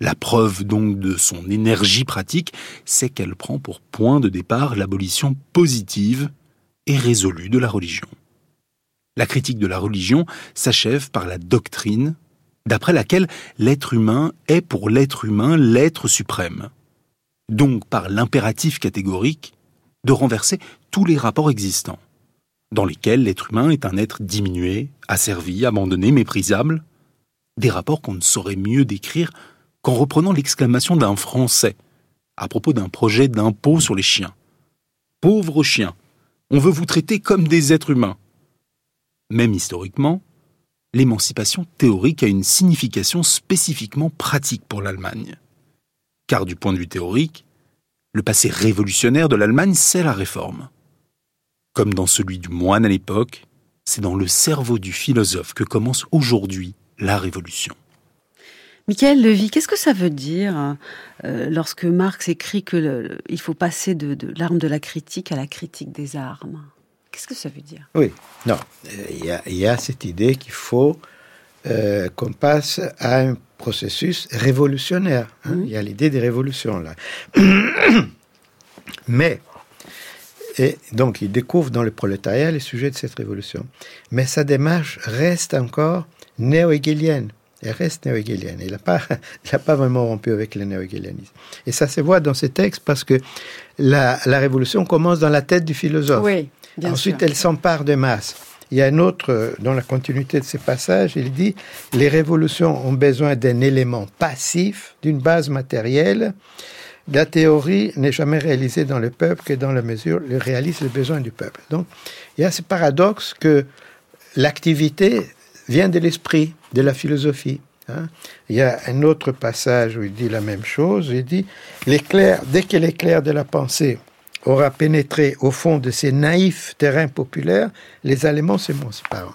la preuve donc de son énergie pratique, c'est qu'elle prend pour point de départ l'abolition positive et résolue de la religion. La critique de la religion s'achève par la doctrine, d'après laquelle l'être humain est pour l'être humain l'être suprême. Donc par l'impératif catégorique de renverser tous les rapports existants, dans lesquels l'être humain est un être diminué, asservi, abandonné, méprisable, des rapports qu'on ne saurait mieux décrire qu'en reprenant l'exclamation d'un Français à propos d'un projet d'impôt sur les chiens. Pauvres chiens, on veut vous traiter comme des êtres humains. Même historiquement, l'émancipation théorique a une signification spécifiquement pratique pour l'Allemagne. Car du point de vue théorique, le passé révolutionnaire de l'Allemagne, c'est la réforme. Comme dans celui du moine à l'époque, c'est dans le cerveau du philosophe que commence aujourd'hui la révolution. Michael Levy, qu'est-ce que ça veut dire euh, lorsque Marx écrit qu'il faut passer de l'arme de la critique à la critique des armes? Qu'est-ce que ça veut dire? Oui, non, il y, a cette idée qu'il faut euh, qu'on passe à un processus révolutionnaire. Hein. Il y a l'idée des révolutions là. *coughs* Mais, et donc il découvre dans le prolétariat les sujets de cette révolution. Mais sa démarche reste encore néo-hegelienne. Elle reste néo-hegelienne. Il n'a pas, *laughs* pas vraiment rompu avec le néo-hegelianisme. Et ça se voit dans ces textes parce que la, la révolution commence dans la tête du philosophe. Oui. Ensuite, elle s'empare des masses. Il y a un autre, euh, dans la continuité de ces passages, il dit Les révolutions ont besoin d'un élément passif, d'une base matérielle. La théorie n'est jamais réalisée dans le peuple que dans la mesure où elle réalise les besoins du peuple. Donc, il y a ce paradoxe que l'activité vient de l'esprit, de la philosophie. Hein. Il y a un autre passage où il dit la même chose. Il dit L'éclair, dès que l'éclair de la pensée aura pénétré au fond de ces naïfs terrains populaires, les Allemands s'émanciperont.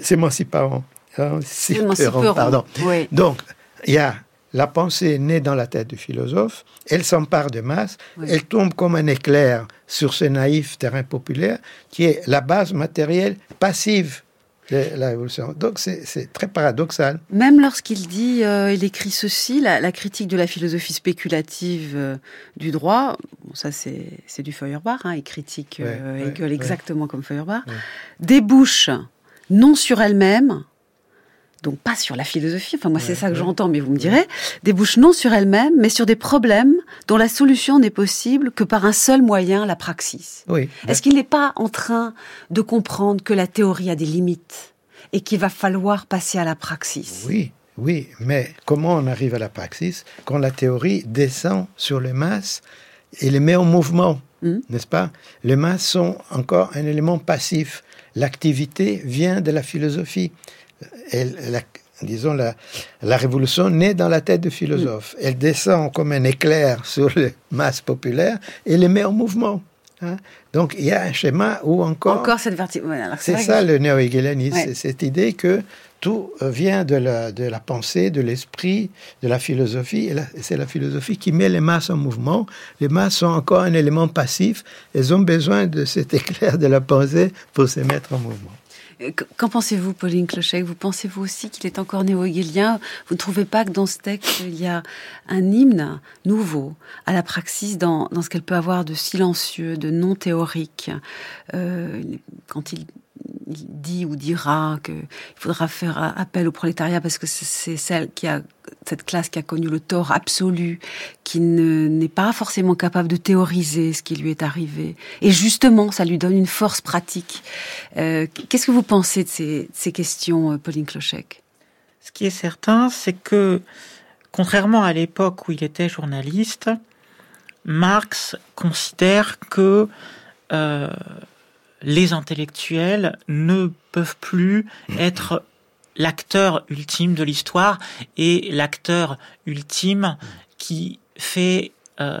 S'émanciperont. Hein, pardon. Donc, il y a la pensée née dans la tête du philosophe, elle s'empare de masse, elle tombe comme un éclair sur ce naïf terrain populaire qui est la base matérielle passive la révolution. Donc c'est très paradoxal. Même lorsqu'il dit, euh, il écrit ceci, la, critique de la philosophie spéculative euh, du droit, ça c'est du Feuerbach, hein, il critique euh, Hegel exactement comme Feuerbach, débouche non sur elle-même, donc pas sur la philosophie, enfin moi c'est ça que j'entends, mais vous me direz, débouche non sur elle-même, mais sur des problèmes dont la solution n'est possible que par un seul moyen, la praxis. Oui. Est-ce qu'il n'est pas en train de comprendre que la théorie a des limites et qu'il va falloir passer à la praxis? Oui, oui, mais comment on arrive à la praxis quand la théorie descend sur les masses et les met en mouvement, hmm. n'est-ce pas? Les masses sont encore un élément passif. L'activité vient de la philosophie elle, la, disons, la, la, révolution naît dans la tête du philosophe. Elle descend comme un éclair sur les masses populaires et les met en mouvement. Hein. Donc il y a un schéma où encore... Encore cette verticale. c'est ça le néo-hegelianisme, c'est cette idée que tout vient de la, de la pensée, de l'esprit, de la philosophie, et c'est la philosophie qui met les masses en mouvement. Les masses sont encore un élément passif, elles ont besoin de cet *laughs* éclair de la pensée pour se mettre en mouvement. Qu'en pensez-vous, Pauline Clochec Vous pensez-vous aussi qu'il est encore néo-hegelien Vous ne trouvez pas que dans ce texte, il y a un hymne nouveau à la praxis dans, dans ce qu'elle peut avoir de silencieux, de non théorique euh, Quand il dit ou dira qu'il faudra faire appel au prolétariat parce que c'est celle qui a cette classe qui a connu le tort absolu, qui n'est pas forcément capable de théoriser ce qui lui est arrivé. Et justement, ça lui donne une force pratique. Euh, qu'est-ce que vous pensez de ces, questions, euh, Pauline Clochec? Ce qui est certain, c'est que, contrairement à l'époque où il était journaliste, Marx considère que euh, les intellectuels ne peuvent plus être l'acteur ultime de l'histoire et l'acteur ultime qui fait euh,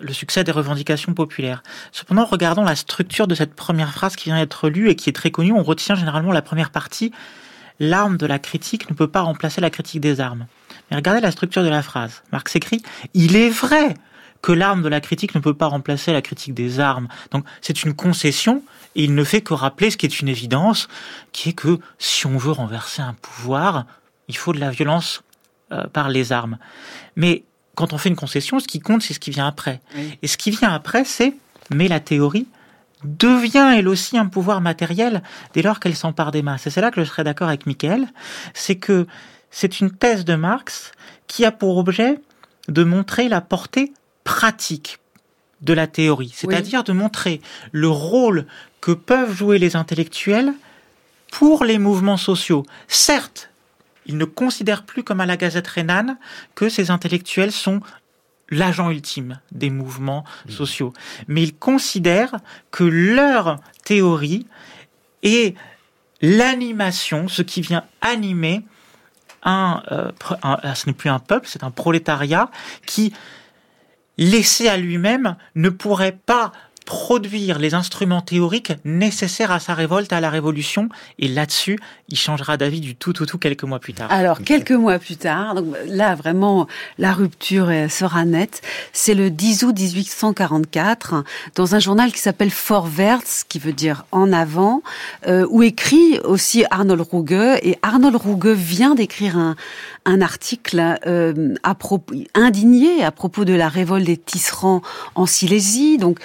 le succès des revendications populaires. Cependant, regardons la structure de cette première phrase qui vient d'être lue et qui est très connue. On retient généralement la première partie. L'arme de la critique ne peut pas remplacer la critique des armes. Mais regardez la structure de la phrase. Marx écrit Il est vrai que l'arme de la critique ne peut pas remplacer la critique des armes. Donc c'est une concession et il ne fait que rappeler ce qui est une évidence, qui est que si on veut renverser un pouvoir, il faut de la violence euh, par les armes. Mais quand on fait une concession, ce qui compte, c'est ce qui vient après. Et ce qui vient après, c'est, mais la théorie devient elle aussi un pouvoir matériel dès lors qu'elle s'empare des masses. Et c'est là que je serais d'accord avec Michael, c'est que c'est une thèse de Marx qui a pour objet de montrer la portée pratique de la théorie, c'est-à-dire de montrer le rôle que peuvent jouer les intellectuels pour les mouvements sociaux. Certes, ils ne considèrent plus comme à la Gazette rhénane que ces intellectuels sont l'agent ultime des mouvements mmh. sociaux, mais ils considèrent que leur théorie est l'animation, ce qui vient animer un, euh, un ce n'est plus un peuple, c'est un prolétariat qui laissé à lui-même, ne pourrait pas produire les instruments théoriques nécessaires à sa révolte, à la révolution. Et là-dessus, il changera d'avis du tout, tout, tout quelques mois plus tard. Alors, quelques mois plus tard, donc là, vraiment, la rupture sera nette. C'est le 10 août 1844, dans un journal qui s'appelle Vorwärts, qui veut dire en avant, euh, où écrit aussi Arnold Ruge. Et Arnold Ruge vient d'écrire un, un article euh, à propos, indigné à propos de la révolte des tisserands en Silésie. Donc,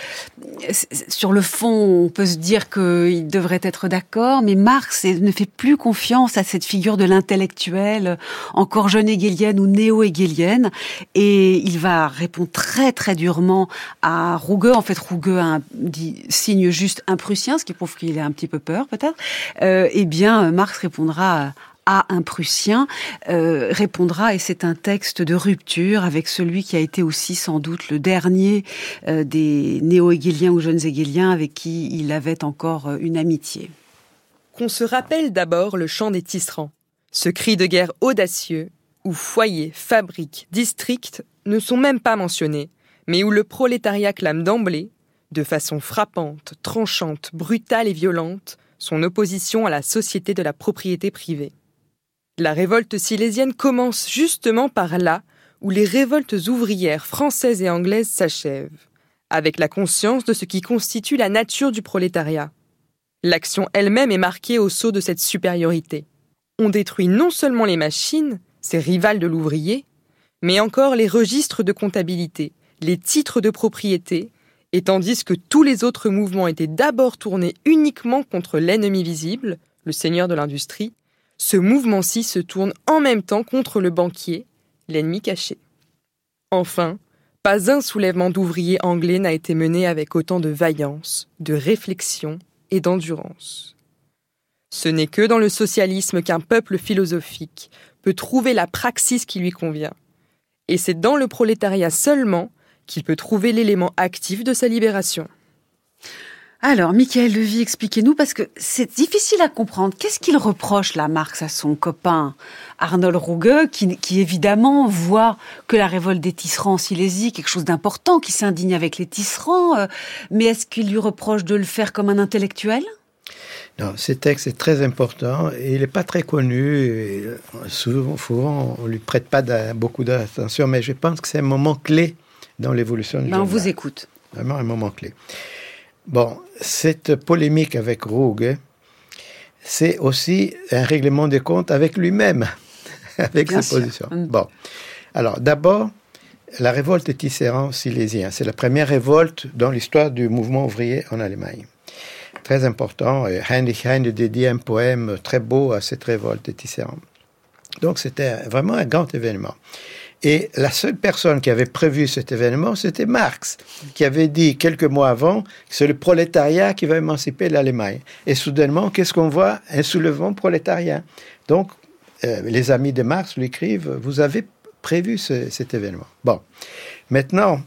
sur le fond, on peut se dire qu'il devrait être d'accord, mais Marx ne fait plus confiance à cette figure de l'intellectuel, encore jeune hegelienne ou néo-hegelienne, et il va répondre très très durement à Ruge. En fait, Ruge un, dit, signe juste un Prussien, ce qui prouve qu'il a un petit peu peur peut-être. Euh, eh bien, Marx répondra à un Prussien euh, répondra, et c'est un texte de rupture avec celui qui a été aussi sans doute le dernier euh, des néo-hégéliens ou jeunes hégéliens avec qui il avait encore euh, une amitié. Qu'on se rappelle d'abord le chant des tisserands, ce cri de guerre audacieux où foyer, fabrique, district ne sont même pas mentionnés, mais où le prolétariat clame d'emblée, de façon frappante, tranchante, brutale et violente, son opposition à la société de la propriété privée. La révolte silésienne commence justement par là où les révoltes ouvrières françaises et anglaises s'achèvent, avec la conscience de ce qui constitue la nature du prolétariat. L'action elle-même est marquée au sceau de cette supériorité. On détruit non seulement les machines, ces rivales de l'ouvrier, mais encore les registres de comptabilité, les titres de propriété, et tandis que tous les autres mouvements étaient d'abord tournés uniquement contre l'ennemi visible, le seigneur de l'industrie, ce mouvement-ci se tourne en même temps contre le banquier, l'ennemi caché. Enfin, pas un soulèvement d'ouvriers anglais n'a été mené avec autant de vaillance, de réflexion et d'endurance. Ce n'est que dans le socialisme qu'un peuple philosophique peut trouver la praxis qui lui convient. Et c'est dans le prolétariat seulement qu'il peut trouver l'élément actif de sa libération. Alors, Michael Levy, expliquez-nous, parce que c'est difficile à comprendre. Qu'est-ce qu'il reproche, la Marx, à son copain Arnold Ruge, qui, évidemment voit que la révolte des tisserands en Silésie, quelque chose d'important, qui s'indigne avec les tisserands, euh, mais est-ce qu'il lui reproche de le faire comme un intellectuel? Non, ce texte est très important et il n'est pas très connu. Euh, souvent, souvent, on ne lui prête pas beaucoup d'attention, mais je pense que c'est un moment clé dans l'évolution du ben, On vous écoute. Vraiment un moment clé. Bon, cette polémique avec Rogue, c'est aussi un règlement des comptes avec lui-même, *laughs* avec Bien ses sûr. positions. Mm. Bon. Alors, d'abord, la révolte des Tisserands silésiens. C'est la première révolte dans l'histoire du mouvement ouvrier en Allemagne. Très important. Et Heinrich Heine dédie un poème très beau à cette révolte des Tisserands. Donc, c'était vraiment un grand événement. Et la seule personne qui avait prévu cet événement, c'était Marx, qui avait dit quelques mois avant que c'est le prolétariat qui va émanciper l'Allemagne. Et soudainement, qu'est-ce qu'on voit? Un soulèvement prolétarien. Donc, euh, les amis de Marx lui écrivent Vous avez prévu ce- cet événement. Bon, maintenant,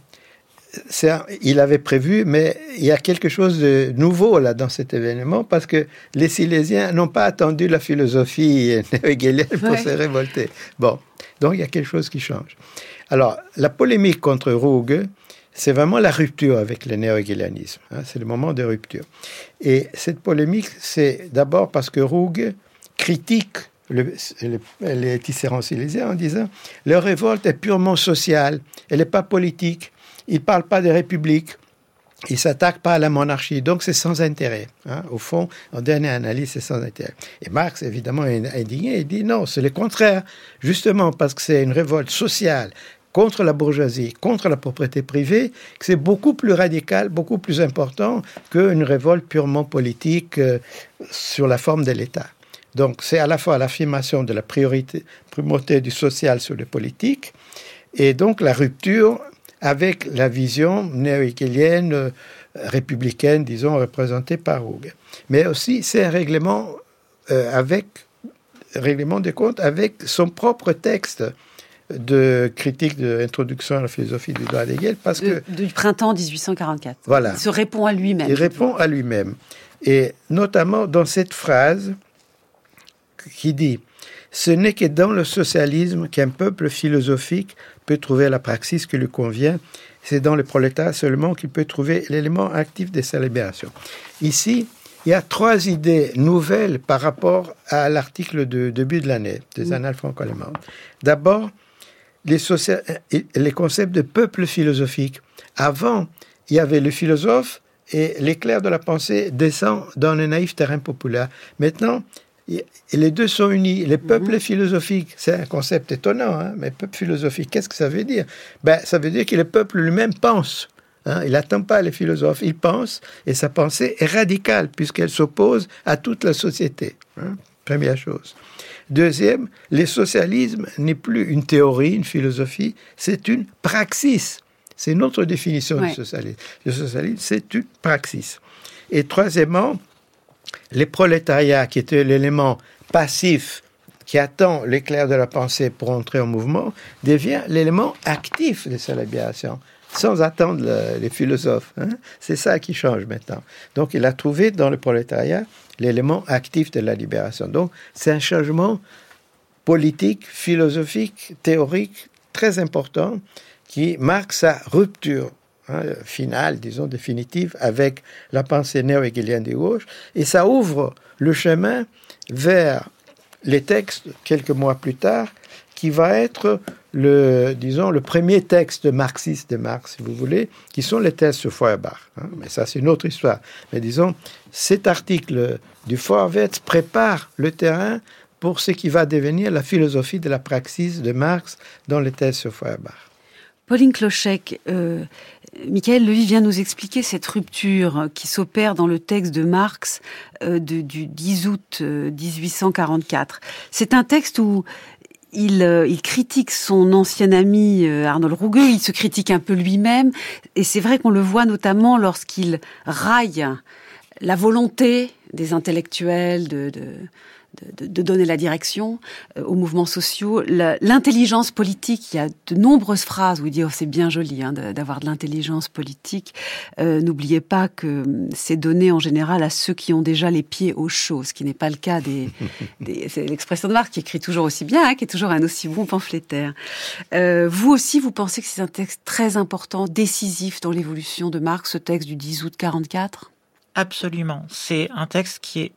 un- il avait prévu, mais il y a quelque chose de nouveau là dans cet événement parce que les Silésiens n'ont pas attendu la philosophie *laughs* hegelienne pour Ouais. se révolter. Bon, donc il y a quelque chose qui change. Alors, la polémique contre Ruge, c'est vraiment la rupture avec le néo-hegelianisme. hein, c'est le moment de rupture. Et cette polémique, c'est d'abord parce que Ruge critique le- le- les Tisserands silésiens en disant leur révolte est purement sociale, elle n'est pas politique, ils ne parlent pas des républiques, ils ne s'attaquent pas à la monarchie, donc c'est sans intérêt. hein. Au fond, en dernière analyse, c'est sans intérêt. Et Marx, évidemment, est indigné, il dit non, c'est le contraire, justement parce que c'est une révolte sociale contre la bourgeoisie, contre la propriété privée, que c'est beaucoup plus radical, beaucoup plus important qu'une révolte purement politique euh, sur la forme de l'État. Donc c'est à la fois l'affirmation de la priorité, primauté du social sur le politique, et donc la rupture avec la vision néo-hegelienne, euh, républicaine, disons, représentée par Hug. Mais aussi, c'est un règlement euh, avec règlement des comptes avec son propre texte de critique de l'introduction à la philosophie du droit d'Hegel, parce que du printemps 1844. Voilà. Il se répond à lui-même. il répond à lui-même. Et notamment dans cette phrase qui dit Ce n'est que dans le socialisme qu'un peuple philosophique peut trouver la praxis qui lui convient. C'est dans le prolétaire seulement qu'il peut trouver l'élément actif de sa libération. Ici, il y a trois idées nouvelles par rapport à l'article de début de l'année des Annales franco-allemandes. D'abord, les, socia- les concepts de peuple philosophique. Avant, il y avait le philosophe et l'éclair de la pensée descend dans le naïf terrain populaire. Maintenant, y- les deux sont unis. Les peuples philosophiques, c'est un concept étonnant, hein, mais peuple philosophique, qu'est-ce que ça veut dire? Ben, Ça veut dire que le peuple lui-même pense. hein. il n'attend pas les philosophes, il pense, et sa pensée est radicale, puisqu'elle s'oppose à toute la société. hein. Première chose. Deuxième, le socialisme n'est plus une théorie, une philosophie, c'est une praxis. C'est notre définition Ouais. du socialisme. Le socialisme, c'est une praxis. Et troisièmement, les prolétariats, qui étaient l'élément passif qui attend l'éclair de la pensée pour entrer en mouvement, devient l'élément actif de sa libération, sans attendre le- les philosophes. hein. C'est ça qui change maintenant. Donc il a trouvé dans le prolétariat l'élément actif de la libération. Donc c'est un changement politique, philosophique, théorique très important qui marque sa rupture hein, finale, disons définitive, avec la pensée néo-hegelienne de gauche, et ça ouvre le chemin vers les textes quelques mois plus tard, qui va être le, disons, le premier texte marxiste de Marx, si vous voulez, qui sont les thèses sur Feuerbach. hein. Mais ça, c'est une autre histoire. Mais disons, cet article du Vorwärts prépare le terrain pour ce qui va devenir la philosophie de la praxis de Marx dans les thèses sur Feuerbach. Pauline Clochec, euh, Michael Levy vient nous expliquer cette rupture qui s'opère dans le texte de Marx euh, de- du 10 août euh, 1844. C'est un texte où il, euh, il critique son ancien ami euh, Arnold Ruge, il se critique un peu lui-même, et c'est vrai qu'on le voit notamment lorsqu'il raille la volonté des intellectuels de, de, de, de donner la direction euh, aux mouvements sociaux, l'intelligence politique. Il y a de nombreuses phrases où il dit oh, c'est bien joli hein, d'avoir de l'intelligence politique. Euh, N'oubliez pas que hum, c'est donné en général à ceux qui ont déjà les pieds au chaud, ce qui n'est pas le cas des. *laughs* des c'est l'expression de Marc qui écrit toujours aussi bien, hein, qui est toujours un aussi bon pamphlétaire. Euh, vous aussi, vous pensez que c'est un texte très important, décisif dans l'évolution de Marx, ce texte du 10 août 44 Absolument. C'est un texte qui est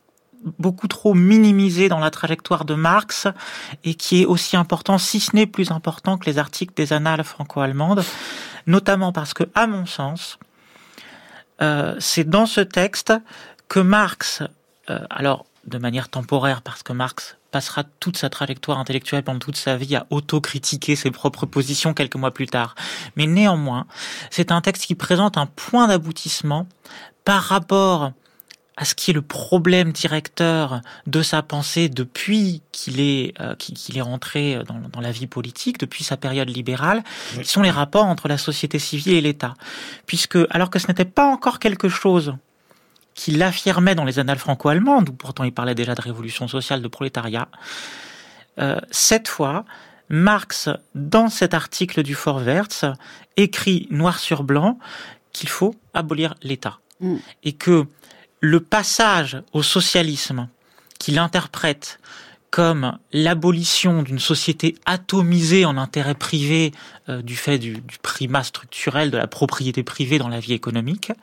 beaucoup trop minimisé dans la trajectoire de Marx et qui est aussi important, si ce n'est plus important que les articles des annales franco-allemandes, notamment parce que, à mon sens, euh, c'est dans ce texte que Marx, euh, alors de manière temporaire parce que Marx passera toute sa trajectoire intellectuelle pendant toute sa vie à autocritiquer ses propres positions quelques mois plus tard. Mais néanmoins, c'est un texte qui présente un point d'aboutissement par rapport à ce qui est le problème directeur de sa pensée depuis qu'il est euh, qu'il est rentré dans, dans, la vie politique, depuis sa période libérale, qui sont les rapports entre la société civile et l'État. Puisque, alors que ce n'était pas encore quelque chose qu'il affirmait dans les annales franco-allemandes, où pourtant il parlait déjà de révolution sociale, de prolétariat, euh, cette fois, Marx, dans cet article du Vorwärts, écrit noir sur blanc qu'il faut abolir l'État. Mm. Et que le passage au socialisme, qu'il interprète comme l'abolition d'une société atomisée en intérêt privé euh, du fait du, du, primat structurel de la propriété privée dans la vie économique,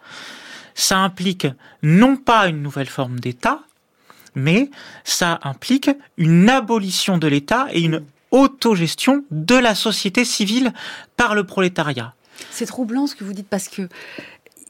ça implique non pas une nouvelle forme d'État, mais ça implique une abolition de l'État et une autogestion de la société civile par le prolétariat. C'est troublant ce que vous dites parce que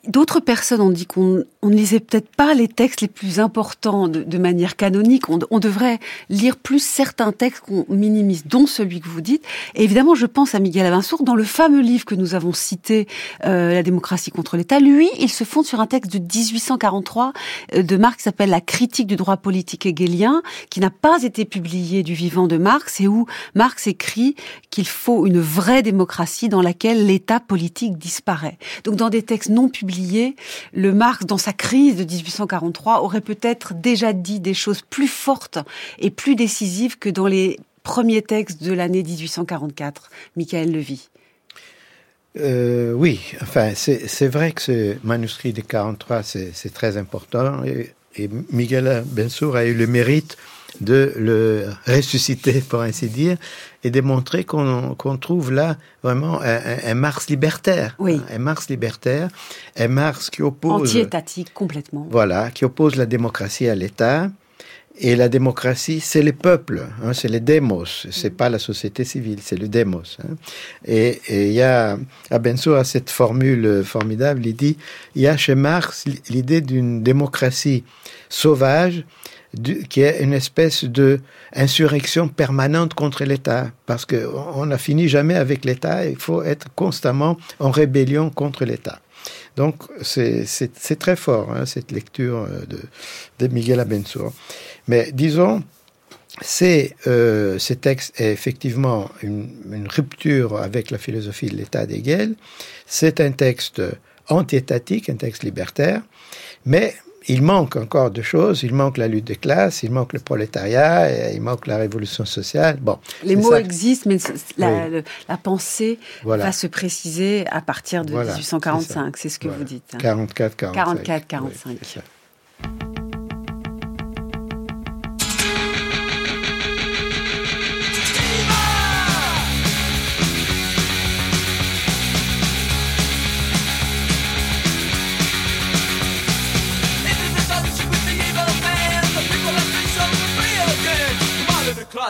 D'autres personnes ont dit qu'on ne lisait peut-être pas les textes les plus importants de, manière canonique. On, devrait lire plus certains textes qu'on minimise, dont celui que vous dites. Et évidemment, je pense à Miguel Avinsour, dans le fameux livre que nous avons cité, euh, La démocratie contre l'État. Lui, il se fonde sur un texte de 1843 euh, de Marx qui s'appelle La critique du droit politique hegelien, qui n'a pas été publié du vivant de Marx et où Marx écrit qu'il faut une vraie démocratie dans laquelle l'État politique disparaît. Donc, dans des textes non publiés, le Marx, dans sa crise de 1843, aurait peut-être déjà dit des choses plus fortes et plus décisives que dans les premiers textes de l'année 1844. Michael Levy. Euh, oui, enfin, c'est vrai que ce manuscrit de 43, c'est très important. Et, et Miguel Bensour a eu le mérite de le ressusciter, pour ainsi dire, et démontrer qu'on trouve là vraiment un, Mars libertaire. Oui. Un Mars libertaire, un Mars qui oppose... Anti-étatique, complètement. Voilà, qui oppose la démocratie à l'État. Et la démocratie, c'est les peuples, hein, c'est les démos, c'est pas la société civile, c'est le démos. Hein. Et il y a, Abensour a cette formule formidable, il dit, il y a chez Marx l'idée d'une démocratie sauvage qui est une espèce de insurrection permanente contre l'État, parce qu'on n'a fini jamais avec l'État, il faut être constamment en rébellion contre l'État. Donc c'est très fort, hein, cette lecture de, de Miguel Abensour. Mais disons, euh, ce texte est effectivement une, une, rupture avec la philosophie de l'État d'Hegel. C'est un texte anti-étatique, un texte libertaire, mais il manque encore de choses. Il manque la lutte des classes, il manque le prolétariat, il manque la révolution sociale. Bon, les mots existent, mais la, pensée va se préciser à partir de 1845. C'est ce que vous dites. 44, 45. 44, 45.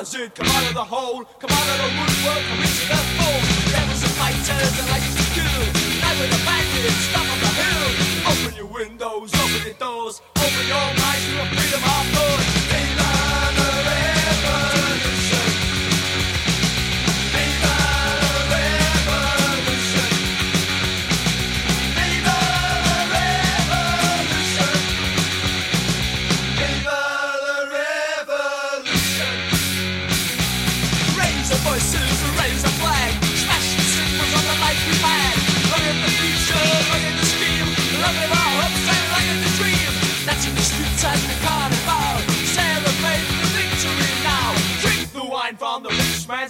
Closet, come out of the hole, come out of the woodwork, come into the fold. Devils and fighters and like to do. Night with a bandit, stop on the hill. Open your windows, open your doors, open your minds to a freedom of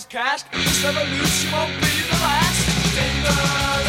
cast. This revolution won't be the last. Finger.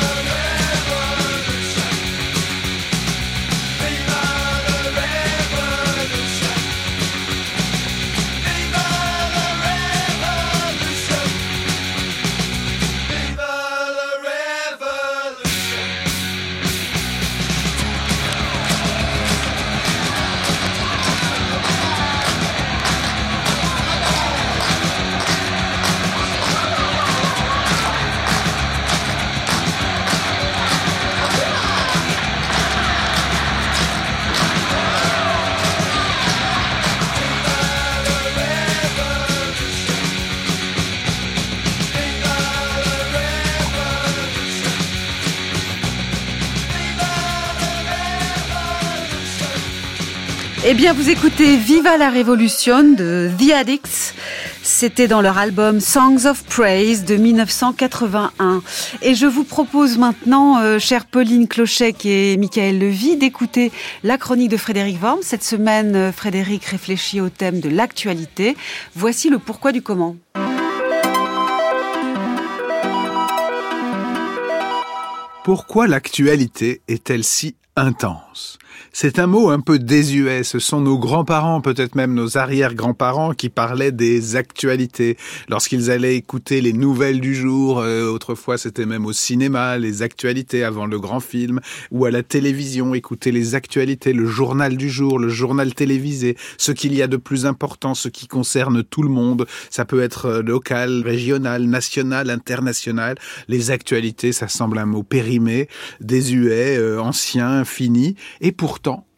Eh bien, vous écoutez Viva la Révolution de The Addicts. C'était dans leur album Songs of Praise de 1981. Et je vous propose maintenant, euh, chère Pauline Clochet et Michael Levy, d'écouter la chronique de Frédéric Worm. Cette semaine, euh, Frédéric réfléchit au thème de l'actualité. Voici le pourquoi du comment. Pourquoi l'actualité est-elle si intense? C'est un mot un peu désuet. Ce sont nos grands-parents, peut-être même nos arrière-grands-parents, qui parlaient des actualités. Lorsqu'ils allaient écouter les nouvelles du jour, euh, autrefois c'était même au cinéma, les actualités avant le grand film, ou à la télévision, écouter les actualités, le journal du jour, le journal télévisé, ce qu'il y a de plus important, ce qui concerne tout le monde. Ça peut être euh, local, régional, national, international. Les actualités, ça semble un mot périmé, désuet, euh, ancien, fini. Et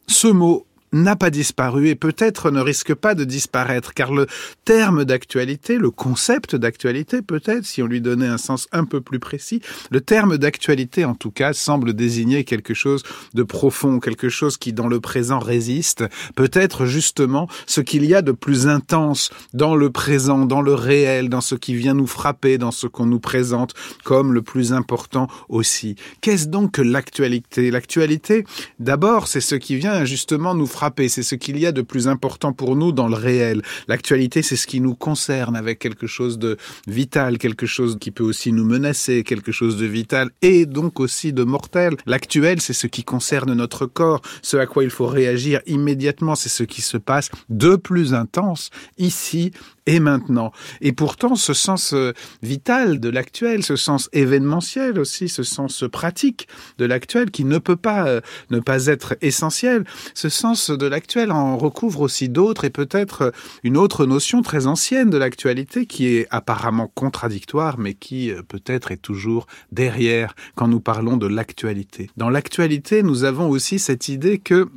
ce mot n'a pas disparu et peut-être ne risque pas de disparaître, car le terme d'actualité, le concept d'actualité peut-être, si on lui donnait un sens un peu plus précis, le terme d'actualité en tout cas semble désigner quelque chose de profond, quelque chose qui dans le présent résiste, peut-être justement ce qu'il y a de plus intense dans le présent, dans le réel, dans ce qui vient nous frapper, dans ce qu'on nous présente comme le plus important aussi. Qu'est-ce donc que l'actualité? L'actualité, d'abord, c'est ce qui vient justement nous frapper c'est ce qu'il y a de plus important pour nous dans le réel. L'actualité, c'est ce qui nous concerne avec quelque chose de vital, quelque chose qui peut aussi nous menacer, quelque chose de vital et donc aussi de mortel. L'actuel, c'est ce qui concerne notre corps, ce à quoi il faut réagir immédiatement, c'est ce qui se passe de plus intense ici et maintenant. Et pourtant, ce sens euh, vital de l'actuel, ce sens événementiel aussi, ce sens pratique de l'actuel qui ne peut pas euh, ne pas être essentiel, ce sens de l'actuel en recouvre aussi d'autres et peut-être une autre notion très ancienne de l'actualité qui est apparemment contradictoire mais qui euh, peut-être est toujours derrière quand nous parlons de l'actualité. Dans l'actualité, nous avons aussi cette idée que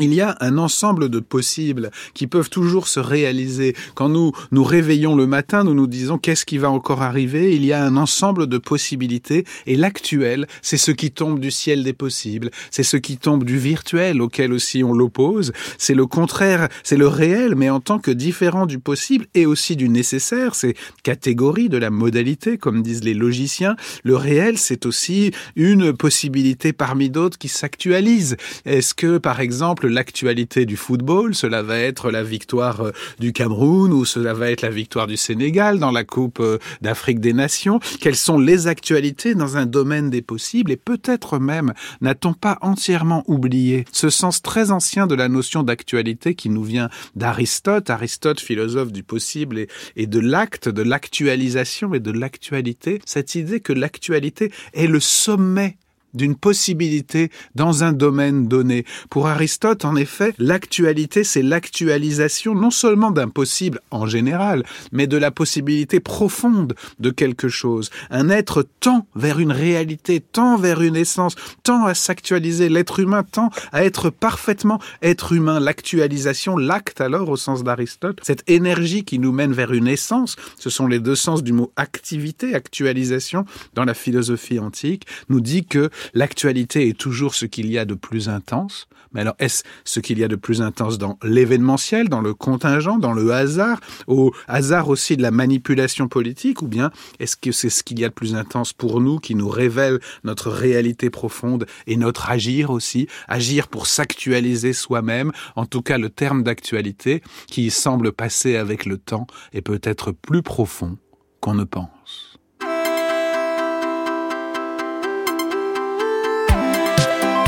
il y a un ensemble de possibles qui peuvent toujours se réaliser. Quand nous nous réveillons le matin, nous nous disons qu'est-ce qui va encore arriver? Il y a un ensemble de possibilités et l'actuel, c'est ce qui tombe du ciel des possibles, c'est ce qui tombe du virtuel auquel aussi on l'oppose, c'est le contraire, c'est le réel mais en tant que différent du possible et aussi du nécessaire, c'est catégorie de la modalité comme disent les logiciens. Le réel, c'est aussi une possibilité parmi d'autres qui s'actualise. Est-ce que par exemple l'actualité du football, cela va être la victoire euh, du Cameroun ou cela va être la victoire du Sénégal dans la Coupe euh, d'Afrique des Nations. Quelles sont les actualités dans un domaine des possibles? Et peut-être même n'a-t-on pas entièrement oublié ce sens très ancien de la notion d'actualité qui nous vient d'Aristote, Aristote philosophe du possible et, et de l'acte, de l'actualisation et de l'actualité, cette idée que l'actualité est le sommet d'une possibilité dans un domaine donné. Pour Aristote, en effet, l'actualité, c'est l'actualisation non seulement d'un possible en général, mais de la possibilité profonde de quelque chose. Un être tend vers une réalité, tend vers une essence, tend à s'actualiser. L'être humain tend à être parfaitement être humain. L'actualisation, l'acte alors au sens d'Aristote, cette énergie qui nous mène vers une essence, ce sont les deux sens du mot activité, actualisation dans la philosophie antique, nous dit que l'actualité est toujours ce qu'il y a de plus intense. Mais alors, est-ce ce qu'il y a de plus intense dans l'événementiel, dans le contingent, dans le hasard, au hasard aussi de la manipulation politique, ou bien est-ce que c'est ce qu'il y a de plus intense pour nous, qui nous révèle notre réalité profonde et notre agir aussi, agir pour s'actualiser soi-même, en tout cas le terme d'actualité, qui semble passer avec le temps et peut être plus profond qu'on ne pense.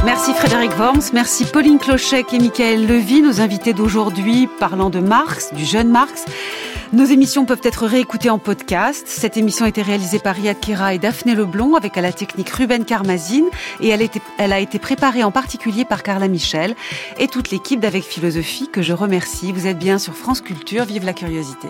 Merci Frédéric Worms, merci Pauline Clochec et Michael Levy, nos invités d'aujourd'hui parlant de Marx, du jeune Marx. Nos émissions peuvent être réécoutées en podcast. Cette émission a été réalisée par Riyad Kira et Daphné Leblond avec à la technique Ruben Carmazine et elle a été préparée en particulier par Carla Michel et toute l'équipe d'Avec Philosophie que je remercie. Vous êtes bien sur France Culture. Vive la curiosité.